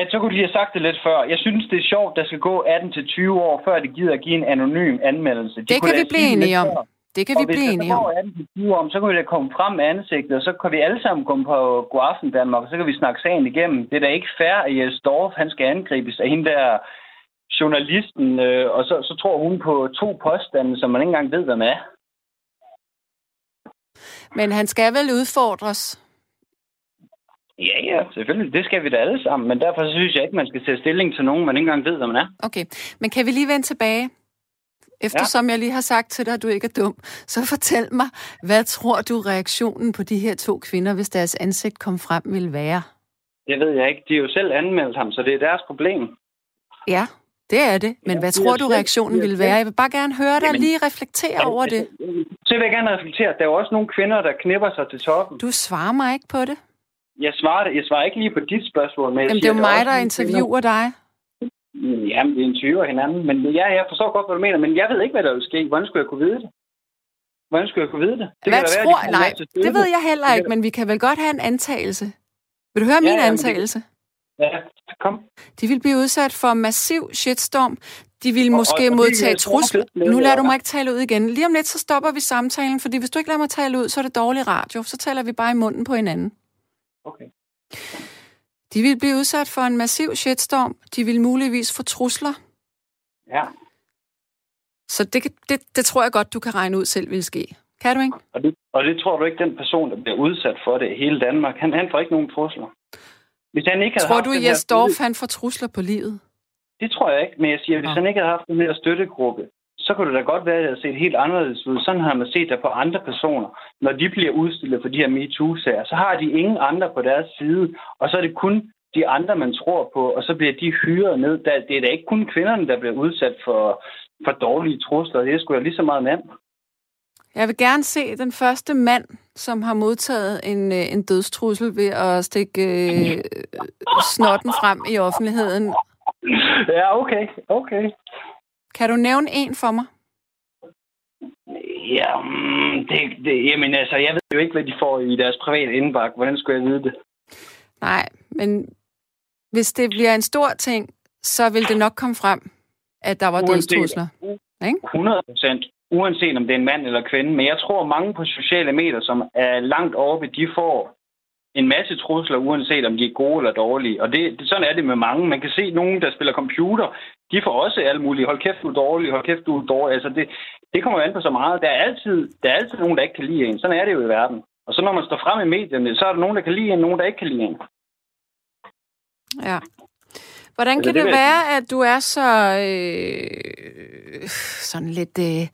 at så kunne de have sagt det lidt før. Jeg synes, det er sjovt, der skal gå 18 til 20 år, før de gider at give en anonym anmeldelse. De Det kan vi blive det enige om. før. Det kan og vi blive enige så om. går 18 til 20 år, så kan vi da komme frem med ansigtet, og så kan vi alle sammen komme på God Aften Danmark, og så kan vi snakke sagen igennem. Det er da ikke fair, at Jes Dorf, han skal angribes af hende der journalisten, øh, og så, så tror hun på to påstande, som man ikke engang ved, hvem er. Men han skal vel udfordres. Ja, ja, selvfølgelig. Det skal vi da alle sammen, men derfor synes jeg ikke, man skal tage stilling til nogen, man ikke engang ved, hvem man er. Okay, men kan vi lige vende tilbage? Eftersom ja. jeg lige har sagt til dig, at du ikke er dum, så fortæl mig, hvad tror du reaktionen på de her to kvinder, hvis deres ansigt kom frem, ville være? Det ved jeg ikke. De har jo selv anmeldt ham, så det er deres problem. Ja, det er det. Men Ja, hvad tror du, reaktionen ville selv- være? Jeg vil bare gerne høre dig Jamen- lige reflektere over det. Så vil jeg gerne reflektere. Der er jo også nogle kvinder, der knipper sig til toppen. Du svarer mig ikke på det. Jeg svarer, det. jeg svarer ikke lige på dit spørgsmål, men Jamen, det er jo mig, der interviewer dig. Jamen, vi interviewer hinanden. Men ja, jeg forstår godt, hvad du mener. Men jeg ved ikke, hvad der vil ske. Hvordan skulle jeg kunne vide det? Hvordan skulle jeg kunne vide det? det Hvad da være, tror... de Nej, det ved jeg heller Det ikke, men vi kan vel godt have en antagelse. Vil du høre Ja, min ja, men det- antagelse? Ja, kom. De vil blive udsat for massiv shitstorm. De vil måske og- og det modtage er trusler. Nu lader du mig ikke tale ud igen. Lige om lidt, så stopper vi samtalen, fordi hvis du ikke lader mig tale ud, så er det dårlig radio. Så taler vi bare i munden på hinanden. Okay. De vil blive udsat for en massiv shitstorm. De vil muligvis få trusler. Ja. Så det, det, det tror jeg godt, du kan regne ud selv vil ske. Kan du ikke? Og det, og det tror du ikke, den person, der bliver udsat for det i hele Danmark, han, han får ikke nogen trusler. Hvis han ikke havde Tror du, den her Jes Dorf, støtte- han får trusler på livet? Det tror jeg ikke, men jeg siger, hvis Nå. han ikke havde haft den her støttegruppe, så kunne det da godt være, at det havde set helt anderledes ud. Sådan har man set det på andre personer. Når de bliver udstillet for de her MeToo-sager, så har de ingen andre på deres side, og så er det kun de andre, man tror på, og så bliver de hyret ned. Det er da ikke kun kvinderne, der bliver udsat for, for dårlige trusler. Det er sgu da lige så meget mand. Jeg vil gerne se den første mand, som har modtaget en, øh, en dødstrussel ved at stikke øh, snotten frem i offentligheden. Ja, okay, okay. Kan du nævne en for mig? Ja, mm, det, det, jamen altså, jeg ved jo ikke, hvad de får i deres private indbakke. Hvordan skulle jeg vide det? Nej, men hvis det bliver en stor ting, så vil det nok komme frem, at der var Uanset- dødstrusler. 100 procent, uanset om det er en mand eller kvinde. Men jeg tror, mange på sociale medier, som er langt oppe, de får en masse trusler, uanset om de er gode eller dårlige. Og det, sådan er det med mange. Man kan se nogen, der spiller computer, de får også alle mulige, hold kæft, du er dårlig, hold kæft, du er dårlig. Altså det, det kommer jo an på så meget. Der er, altid, der er altid nogen, der ikke kan lide en. Sådan er det jo i verden. Og så når man står frem i medierne, så er der nogen, der kan lide en, nogen, der ikke kan lide en. Ja. Hvordan Altså, kan det det vil jeg være, at du er så øh, sådan lidt, øh,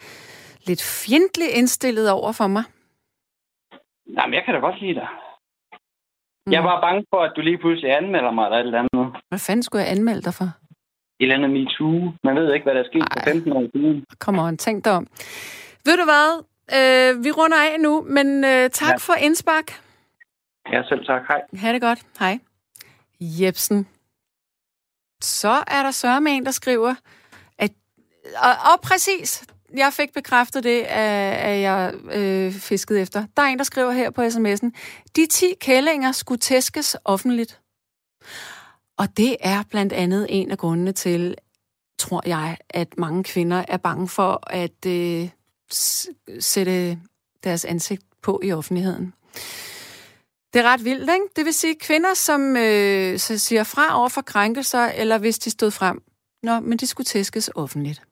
lidt fjendtlig indstillet over for mig? Jamen, jeg kan da godt lide dig. Mm. Jeg var bange for, at du lige pludselig anmelder mig eller et eller andet. Hvad fanden skulle jeg anmelde dig for? Et eller andet MeToo. Man ved ikke, hvad der er sket for Ej. 15 år siden. Kom on, tænk dig om. Ved du hvad? Øh, vi runder af nu, men øh, tak Ja. for indspark. Ja, selv tak. Hej. Ha' det godt. Hej. Jebsen. Så er der sørme en, der skriver, at... Og, og præcis, jeg fik bekræftet det, at, jeg øh, fiskede efter. Der er en, der skriver her på sms'en, de 10 kællinger skulle tæskes offentligt. Og det er blandt andet en af grundene til, tror jeg, at mange kvinder er bange for at øh, sætte deres ansigt på i offentligheden. Det er ret vildt, ikke? Det vil sige kvinder, som øh, så siger fra over for krænkelser, eller hvis de stod frem. Nå, men de skulle tæskes offentligt.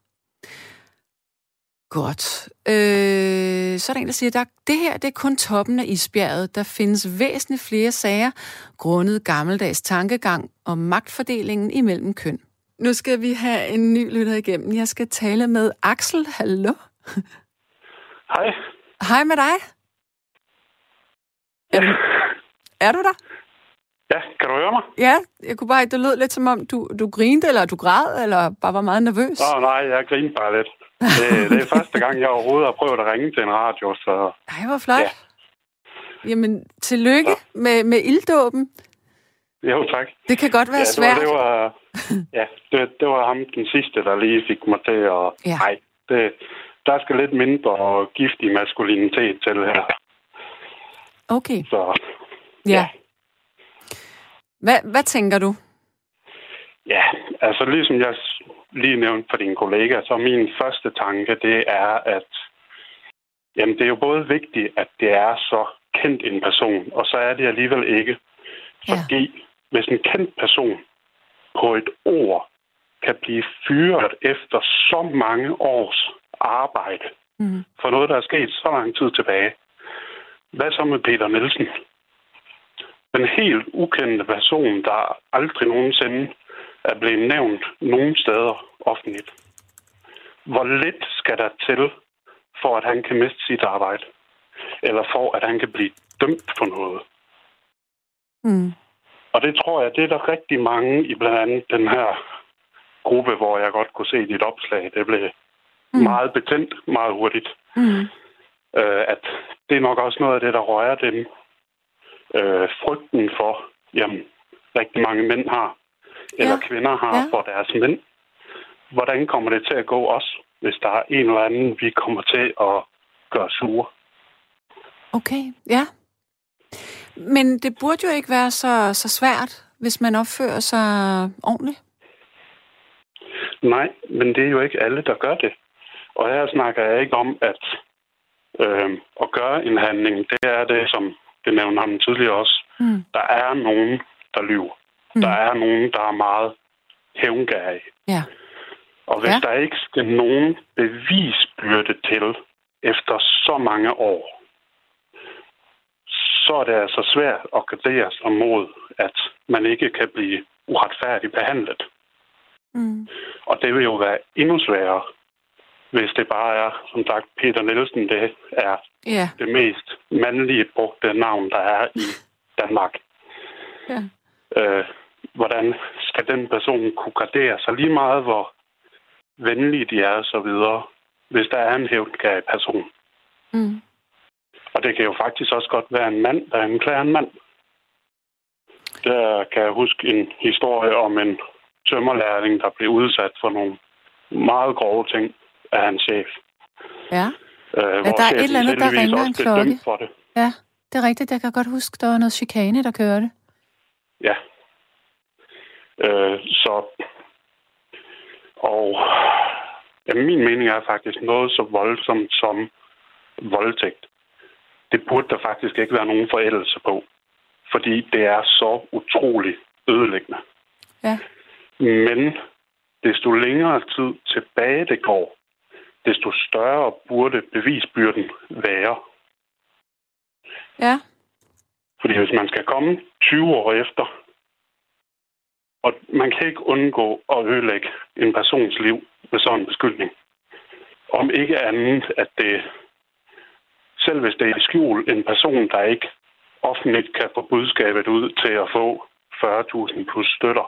Godt. Øh, så er der en, der siger, at det her det er kun toppen af isbjerget. Der findes væsentligt flere sager, grundet gammeldags tankegang om magtfordelingen imellem køn. Nu skal vi have en ny lytter igennem. Jeg skal tale med Axel. Hallo? Hej. Hej med dig. Er, du, er du der? Ja, kan du høre mig? Ja, jeg kunne bare det lød lidt som om, du, du grinte, eller du græd, eller bare var meget nervøs. Oh, nej, jeg griner bare lidt. Det, det er første gang, jeg overhovedet har prøvet at ringe til en radio, så... Ej, hvor flot. Ja. Jamen, tillykke ja. med, med ilddåben. Jo, tak. Det kan godt være ja, det svært. Var, det var, ja, det, det var ham den sidste, der lige fik mig til at... Ja. Nej, det, der skal lidt mindre giftig maskulinitet til her. Okay. Så, ja. ja. Hvad, hvad tænker du? Ja, altså ligesom jeg lige nævnte for dine kollegaer, så min første tanke, det er, at jamen, det er jo både vigtigt, at det er så kendt en person, og så er det alligevel ikke. Fordi ja. hvis en kendt person på et ord kan blive fyret efter så mange års arbejde mm. for noget, der er sket så lang tid tilbage. Hvad så med Peter Nielsen? Den helt ukendte person, der aldrig nogensinde er blevet nævnt nogen steder offentligt. Hvor lidt skal der til, for at han kan miste sit arbejde? Eller for at han kan blive dømt for noget? Mm. Og det tror jeg, det er der rigtig mange i blandt andet den her gruppe, hvor jeg godt kunne se dit opslag. Det blev mm. meget betændt meget hurtigt. Mm. Øh, at det er nok også noget af det, der rører dem. Øh, frygten for, jamen, rigtig mange mænd har, eller ja. kvinder har ja. for deres mænd. Hvordan kommer det til at gå os, hvis der er en eller anden, vi kommer til at gøre sure? Okay, ja. Men det burde jo ikke være så, så svært, hvis man opfører sig ordentligt. Nej, men det er jo ikke alle, der gør det. Og her snakker jeg ikke om, at øh, at gøre en handling, det er det, som det nævnte ham tidligere også. Mm. Der er nogen, der lyver. Mm. Der er nogen, der er meget hævngærige. Ja. Og hvis ja. der ikke skal nogen bevisbyrde til efter så mange år, så er det altså svært at gardere sig mod, at man ikke kan blive uretfærdigt behandlet. Mm. Og det vil jo være endnu sværere, hvis det bare er, som sagt, Peter Nielsen, det er yeah. det mest mandlige brugte navn, der er i Danmark. Ja. Øh, hvordan skal den person kunne gradere sig lige meget, hvor venlige de er og så videre, hvis der er en hævdgærig person. Mm. Og det kan jo faktisk også godt være en mand, der anklager en mand. Der kan jeg huske en historie om en tømmerlærling, der blev udsat for nogle meget grove ting af hans chef. Ja. Øh, ja der er et eller andet, der ringer en klokke. For det. Ja, det er rigtigt. Jeg kan godt huske, der var noget chikane, der kørte. Ja. Øh, så... Og ja, min mening er faktisk noget så voldsomt som voldtægt. Det burde der faktisk ikke være nogen forældelse på. Fordi det er så utrolig ødelæggende. Ja. Men desto længere tid tilbage det går, desto større burde bevisbyrden være. Ja. Fordi hvis man skal komme 20 år efter, og man kan ikke undgå at ødelægge en persons liv med sådan en beskyldning. Om ikke andet, at det, selv hvis det er i skjul, en person, der ikke offentligt kan få budskabet ud til at få 40.000 plus støtter,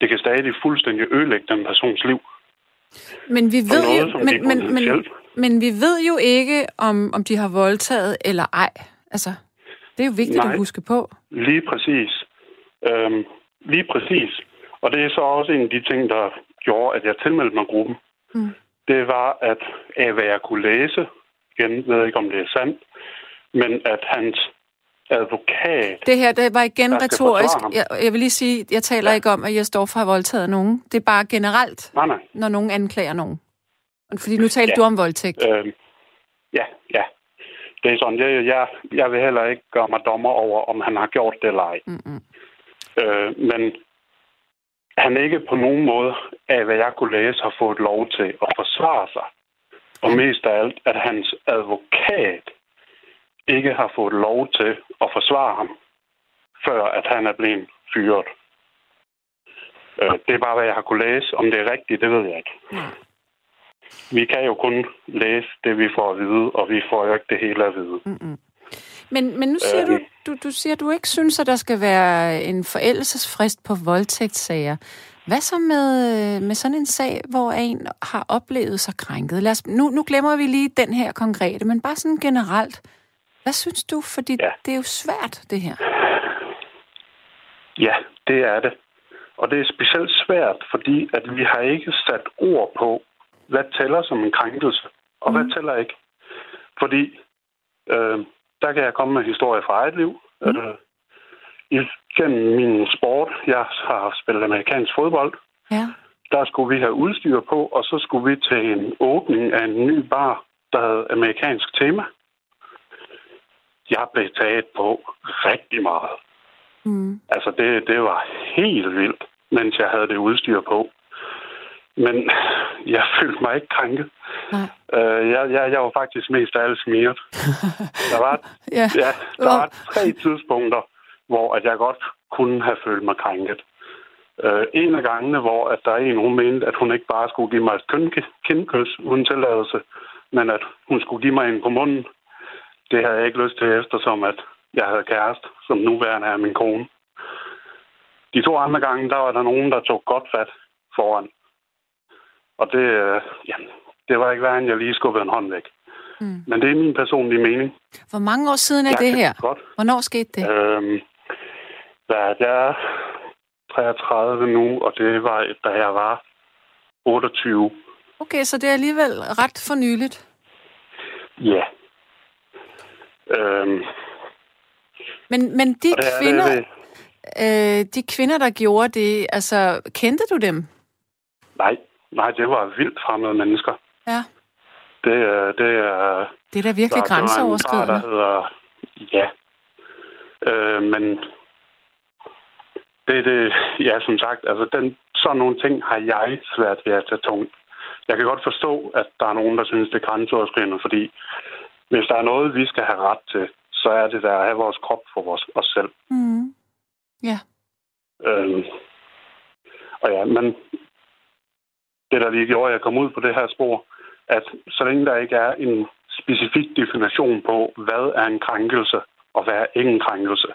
det kan stadig fuldstændig ødelægge den persons liv. Men vi ved noget, jo, men, men, men, men vi ved jo ikke, om, om de har voldtaget eller ej. Altså, det er jo vigtigt Nej, at huske på. Lige præcis. Øhm, lige præcis. Og det er så også en af de ting, der gjorde, at jeg tilmeldte mig gruppen. Mm. Det var, at af hvad jeg kunne læse, igen ved ikke, om det er sandt, men at hans advokat... Det her, det var igen retorisk. Jeg, jeg vil lige sige, jeg taler ja. ikke om, at jeg står for at have voldtaget nogen. Det er bare generelt, nej, nej. når nogen anklager nogen. Fordi nu talte ja. du om voldtægt. Øh, ja, ja. Det er sådan, jeg, jeg, jeg vil heller ikke gøre mig dommer over, om han har gjort det eller ej. Mm-hmm. Øh, men han ikke på nogen måde, af hvad jeg kunne læse, har fået lov til at forsvare sig. Og mest af alt, at hans advokat ikke har fået lov til at forsvare ham, før at han er blevet fyret. Øh, det er bare, hvad jeg har kunne læse. Om det er rigtigt, det ved jeg ikke. Ja. Vi kan jo kun læse det, vi får at vide, og vi får jo ikke det hele at vide. Mm-mm. Men, men nu siger du, Øhm. du, du siger, du ikke synes, at der skal være en forældelsesfrist på voldtægtssager. Hvad så med, øh, med sådan en sag, hvor en har oplevet sig krænket? Lad os, nu, nu glemmer vi lige den her konkrete, men bare sådan generelt. Hvad synes du? Fordi Ja. det er jo svært, det her. Ja, det er det. Og det er specielt svært, fordi at vi har ikke sat ord på, hvad tæller som en krænkelse, og mm. hvad tæller ikke. Fordi øh, der kan jeg komme med historie fra eget liv. Mm. Øh, gennem min sport, jeg har spillet amerikansk fodbold, Ja. der skulle vi have udstyr på, og så skulle vi til en åbning af en ny bar, der havde amerikansk tema. Jeg blev taget på rigtig meget. Mm. Altså, det, det var helt vildt, mens jeg havde det udstyr på. Men jeg følte mig ikke krænket. Nej. Øh, jeg, jeg, jeg var faktisk mest af alt smiret. Der var, Ja. ja, der var tre tidspunkter, hvor at jeg godt kunne have følt mig krænket. Øh, en af gangene, hvor at der er en, hun mente, at hun ikke bare skulle give mig et kindkys uden tilladelse, men at hun skulle give mig en på munden. Det havde jeg ikke lyst til, eftersom at jeg havde kæreste, som nuværende er min kone. De to andre gange, der var der nogen, der tog godt fat foran. Og det, øh, ja, det var ikke værre, end jeg lige skubbede en hånd væk. Mm. Men det er min personlige mening. Hvor mange år siden er Jeg det her? Godt. Hvornår skete det? Øhm, er det? jeg er 33 nu, og det var, da jeg var 28. Okay, så det er alligevel ret for nyligt. Ja. Øhm, Men, men de det er kvinder, det, det, øh, de kvinder, der gjorde det, altså, kendte du dem? nej, nej, det var vildt fremmede mennesker. Ja. Det, er- det er... Det er da virkelig der- der grænseoverskridende. par, der hedder... Ja. Øh, men det, det, ja, som sagt, altså den, sådan nogle ting har jeg svært ved at tage tungt. Jeg kan godt forstå, at der er nogen, der synes, det er grænseoverskridende, fordi hvis der er noget, vi skal have ret til, så er det der at have vores krop for vores, os selv. Mm. Ja. Øhm, og ja, men det, der lige gjorde, at jeg kom ud på det her spor, at så længe der ikke er en specifik definition på, hvad er en krænkelse, og hvad er ikke en krænkelse,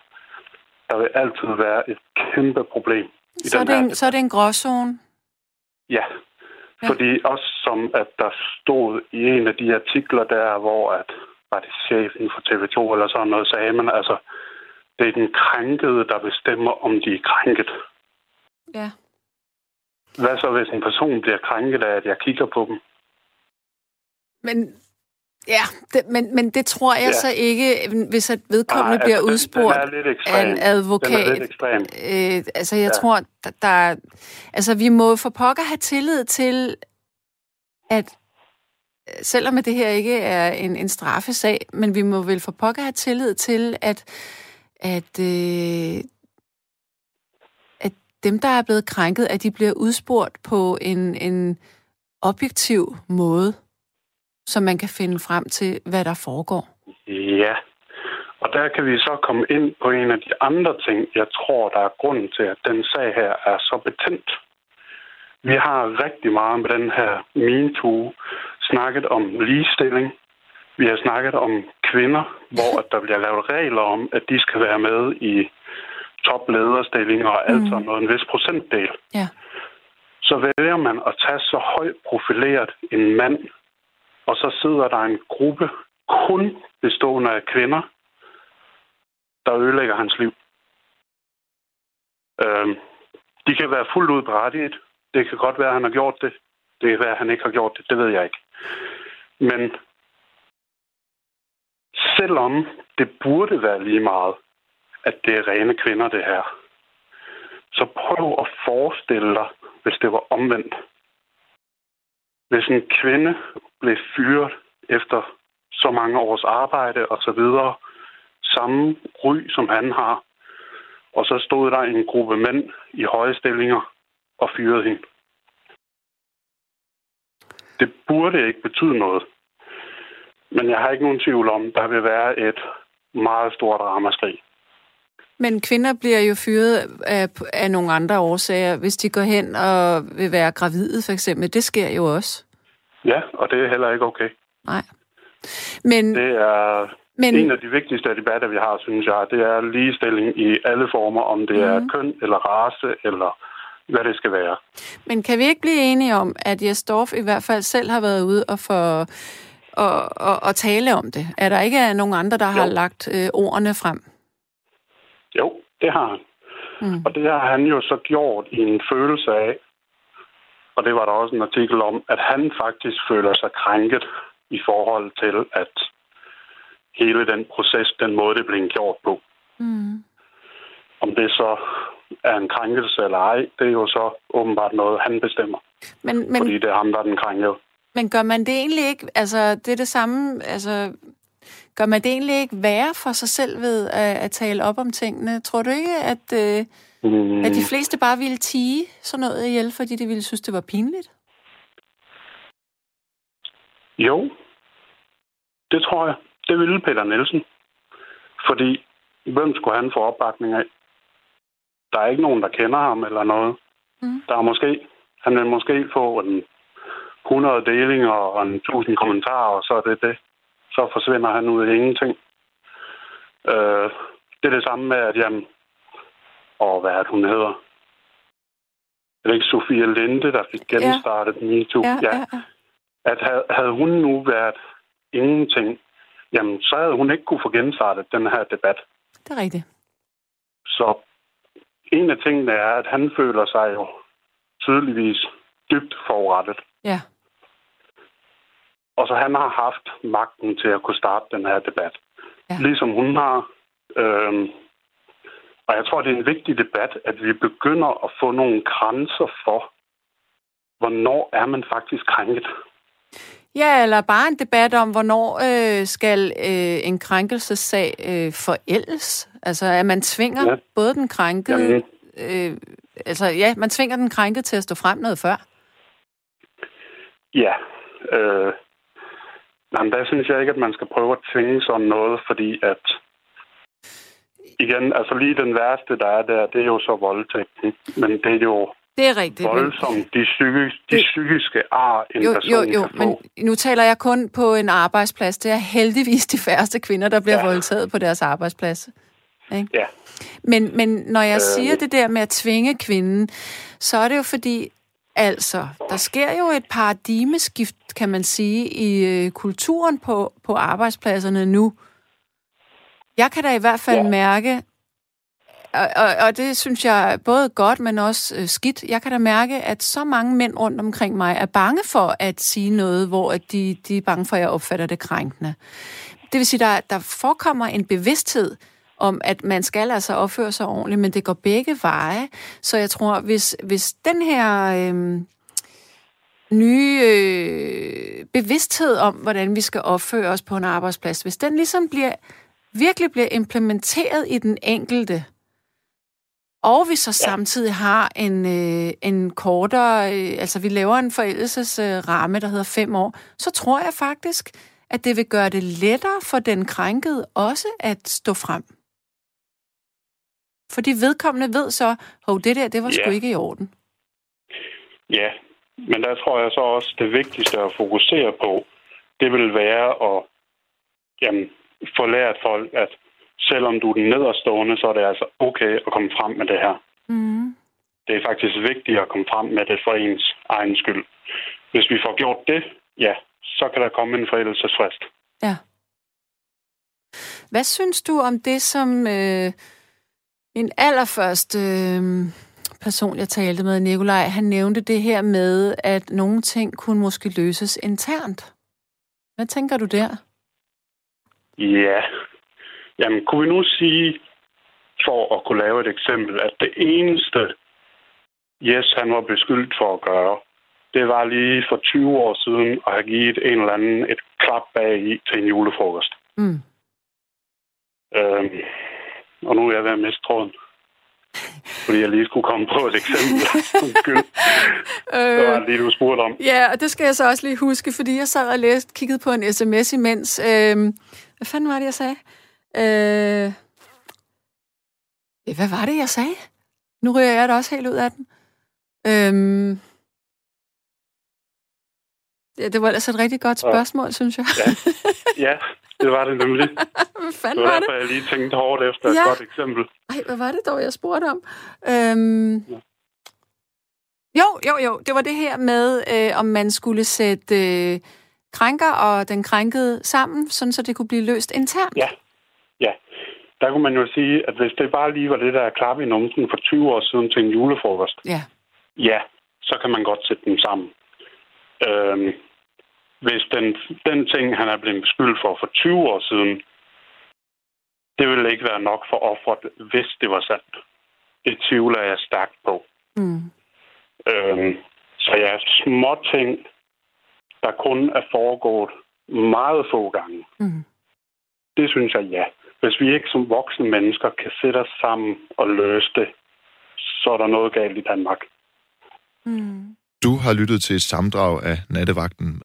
der vil altid være et kæmpe problem i Så er, det her. en, så er det en gråzone. Ja, Ja. fordi også som at der stod i en af de artikler der, hvor at, var det chefen for TV2 eller sådan noget, sagde man, altså, det er den krænkede, der bestemmer, om de er krænket. Ja. Hvad så, hvis en person bliver krænket af, at jeg kigger på dem? Men, ja, det, men, men det tror jeg Ja. så ikke, hvis at vedkommende Nej, bliver altså, den- udspurgt Den er lidt af en Den er advokat. lidt ekstrem. Øh, altså, jeg ja. Tror, der, der er- Altså, vi må for pokker have tillid til, at øh, selvom det her ikke er en, en straffesag, men vi må vel for pokker have tillid til, at, at, øh, at dem, der er blevet krænket, at de bliver udspurgt på en, en objektiv måde, så man kan finde frem til, hvad der foregår. Ja, og der kan vi så komme ind på en af de andre ting, jeg tror, der er grunden til, at den sag her er så betændt. Vi har rigtig meget med den her MeToo snakket om ligestilling. Vi har snakket om kvinder, hvor at der bliver lavet regler om, at de skal være med i toplederstillinger og alt Mm. sådan noget, en vis procentdel. Ja. Så vælger man at tage så højt profileret en mand, og så sidder der en gruppe kun bestående af kvinder, der ødelægger hans liv. Øhm, de kan være fuldt ud berettiget. Det kan godt være, at han har gjort det. Det kan være, at han ikke har gjort det. Det ved jeg ikke. Men selvom det burde være lige meget, at det er rene kvinder, det her, så prøv at forestille dig, hvis det var omvendt. Hvis en kvinde blev fyret efter så mange års arbejde og så videre, samme ry, som han har, og så stod der en gruppe mænd i høje stillinger og fyrede hende. Det burde ikke betyde noget. Men jeg har ikke nogen tvivl om, der vil være et meget stort ramaskrig. Men kvinder bliver jo fyret af, af nogle andre årsager, hvis de går hen og vil være gravide, for eksempel. Det sker jo også. Ja, og det er heller ikke okay. Nej. Men, Det er men en af de vigtigste debatter, vi har, synes jeg. Det er ligestilling i alle former, om det er Mhm. køn eller race eller hvad det skal være. Men kan vi ikke blive enige om, at Jes Dorf i hvert fald selv har været ude og, for, og, og, og tale om det? Er der ikke nogen andre, der har Jo. lagt øh, ordene frem? Jo, det har han. Mm. Og det har han jo så gjort i en følelse af, og det var der også en artikel om, at han faktisk føler sig krænket i forhold til, at hele den proces, den måde, det blev gjort på. Mm. Om det så er en krænkelse eller ej, det er jo så åbenbart noget, han bestemmer. Men, Men... Fordi det er ham, der er den krænkede. men gør man det egentlig ikke, altså det er det samme, altså gør man det egentlig ikke værre for sig selv ved at, at tale op om tingene? Tror du ikke, at, øh, Mm, at de fleste bare ville tige sådan noget ihjel, fordi de ville synes, det var pinligt? Jo, det tror jeg. Det ville Peter Nielsen. Fordi, hvem skulle han få opbakning af? Der er ikke nogen, der kender ham eller noget. Mm. Der er måske, han vil måske få en 100 delinger og en 1000 kommentarer, og så er det det. Så forsvinder han ud i ingenting. Øh, det er det samme med, at jamen, og hvad er det, hun hedder? Er det ikke Sofia Linde, der fik genstartet ja. MeToo? Ja, ja, ja. at havde, havde hun nu været ingenting, jamen så havde hun ikke kunne få genstartet den her debat. Det er rigtigt. Så en af tingene er, at han føler sig jo tydeligvis dybt forurettet. Ja. Og så han har haft magten til at kunne starte den her debat. Ja. Ligesom hun har. Øhm, og jeg tror, det er en vigtig debat, at vi begynder at få nogle grænser for, hvornår er man faktisk krænket. Ja, eller bare en debat om, hvornår øh, skal øh, en krænkelsessag øh, forældes? Altså, at man tvinger ja. Både den krænkede... Jamen. Øh, altså, ja, man tvinger den krænkede til at stå frem noget før. Ja. Øh, jamen, der synes jeg ikke, at man skal prøve at tvinge sådan noget, fordi at igen, altså lige den værste, der er der, det er jo så voldtægten. Men det er jo Det er rigtigt. Men, voldsomt, de, psyki- de Det- psykiske ar, en jo, person jo, jo, kan men få. nu taler jeg kun på en arbejdsplads. Det er heldigvis de færreste kvinder, der bliver ja. Voldtaget på deres arbejdsplads. Ikke? Ja. Men, men når jeg. Øh. siger det der med at tvinge kvinden, så er det jo fordi, altså, der sker jo et paradigmeskift, kan man sige, i øh, kulturen på, på arbejdspladserne nu. Jeg kan da i hvert fald ja. Mærke, og, og, og det synes jeg både godt, men også øh, skidt. Jeg kan da mærke, at så mange mænd rundt omkring mig er bange for at sige noget, hvor at de, de er bange for, at jeg opfatter det krænkende. Det vil sige, der, der forekommer en bevidsthed om, at man skal altså opføre sig ordentligt, men det går begge veje. Så jeg tror, hvis, hvis den her øh, nye øh, bevidsthed om, hvordan vi skal opføre os på en arbejdsplads, hvis den ligesom bliver, virkelig bliver implementeret i den enkelte, og vi så samtidig har en, øh, en kortere, øh, altså vi laver en forældelsesramme, øh, der hedder fem år, så tror jeg faktisk, at det vil gøre det lettere for den krænkede også at stå frem. Fordi vedkommende ved så, hov, det der, det var sgu Ja. ikke i orden. Ja, men der tror jeg så også, det vigtigste at fokusere på, det vil være at jamen, få lært folk, at selvom du er den nederstående, så er det altså okay at komme frem med det her. Mm. Det er faktisk vigtigt at komme frem med det for ens egen skyld. Hvis vi får gjort det, ja, så kan der komme en forældelsesfrist. Ja. Hvad synes du om det, som øh, min allerførste øh, person, jeg talte med, Nikolaj, han nævnte det her med, at nogle ting kunne måske løses internt. Hvad tænker du der? Ja, jamen kunne vi nu sige, for at kunne lave et eksempel, at det eneste, Yes, han var beskyldt for at gøre, det var lige for 20 år siden at have givet en eller anden et klap bag i til en julefrokost. Mm. Øhm, og nu er jeg ved at miste tråden. Fordi jeg lige skulle komme på et eksempel. Undskyld. Det var lige, du spurgte om. Ja, og det skal jeg så også lige huske, fordi jeg sad og læste, kiggede på en sms imens. Øh, hvad fanden var det, jeg sagde? Øh, Hvad var det, jeg sagde? Nu ryger jeg da også helt ud af den. Øhm... Ja, det var altså et rigtig godt spørgsmål, ja. synes jeg. Ja. ja, det var det nemlig. hvad fanden det var, var derfor, det? jeg lige tænkte hårdt efter et Ja. godt eksempel. Ej, hvad var det dog, jeg spurgte om? Øhm... Ja. Jo, jo, jo. Det var det her med, øh, om man skulle sætte øh, krænker og den krænkede sammen, sådan så det kunne blive løst internt. Ja. Ja. Der kunne man jo sige, at hvis det bare lige var det der klap i numsen for 20 år siden til en julefrokost, Ja. ja, så kan man godt sætte dem sammen. Øhm, hvis den, den ting, han er blevet beskyldt for for 20 år siden, det ville ikke være nok for offeret, hvis det var sandt. Det tvivler jeg stærkt på. Mm. Øhm, så ja, små ting, der kun er foregået meget få gange. Mm. Det synes jeg ja. Hvis vi ikke som voksne mennesker kan sætte os sammen og løse det, så er der noget galt i Danmark. Mm. Du har lyttet til et samdrag af Nattevagten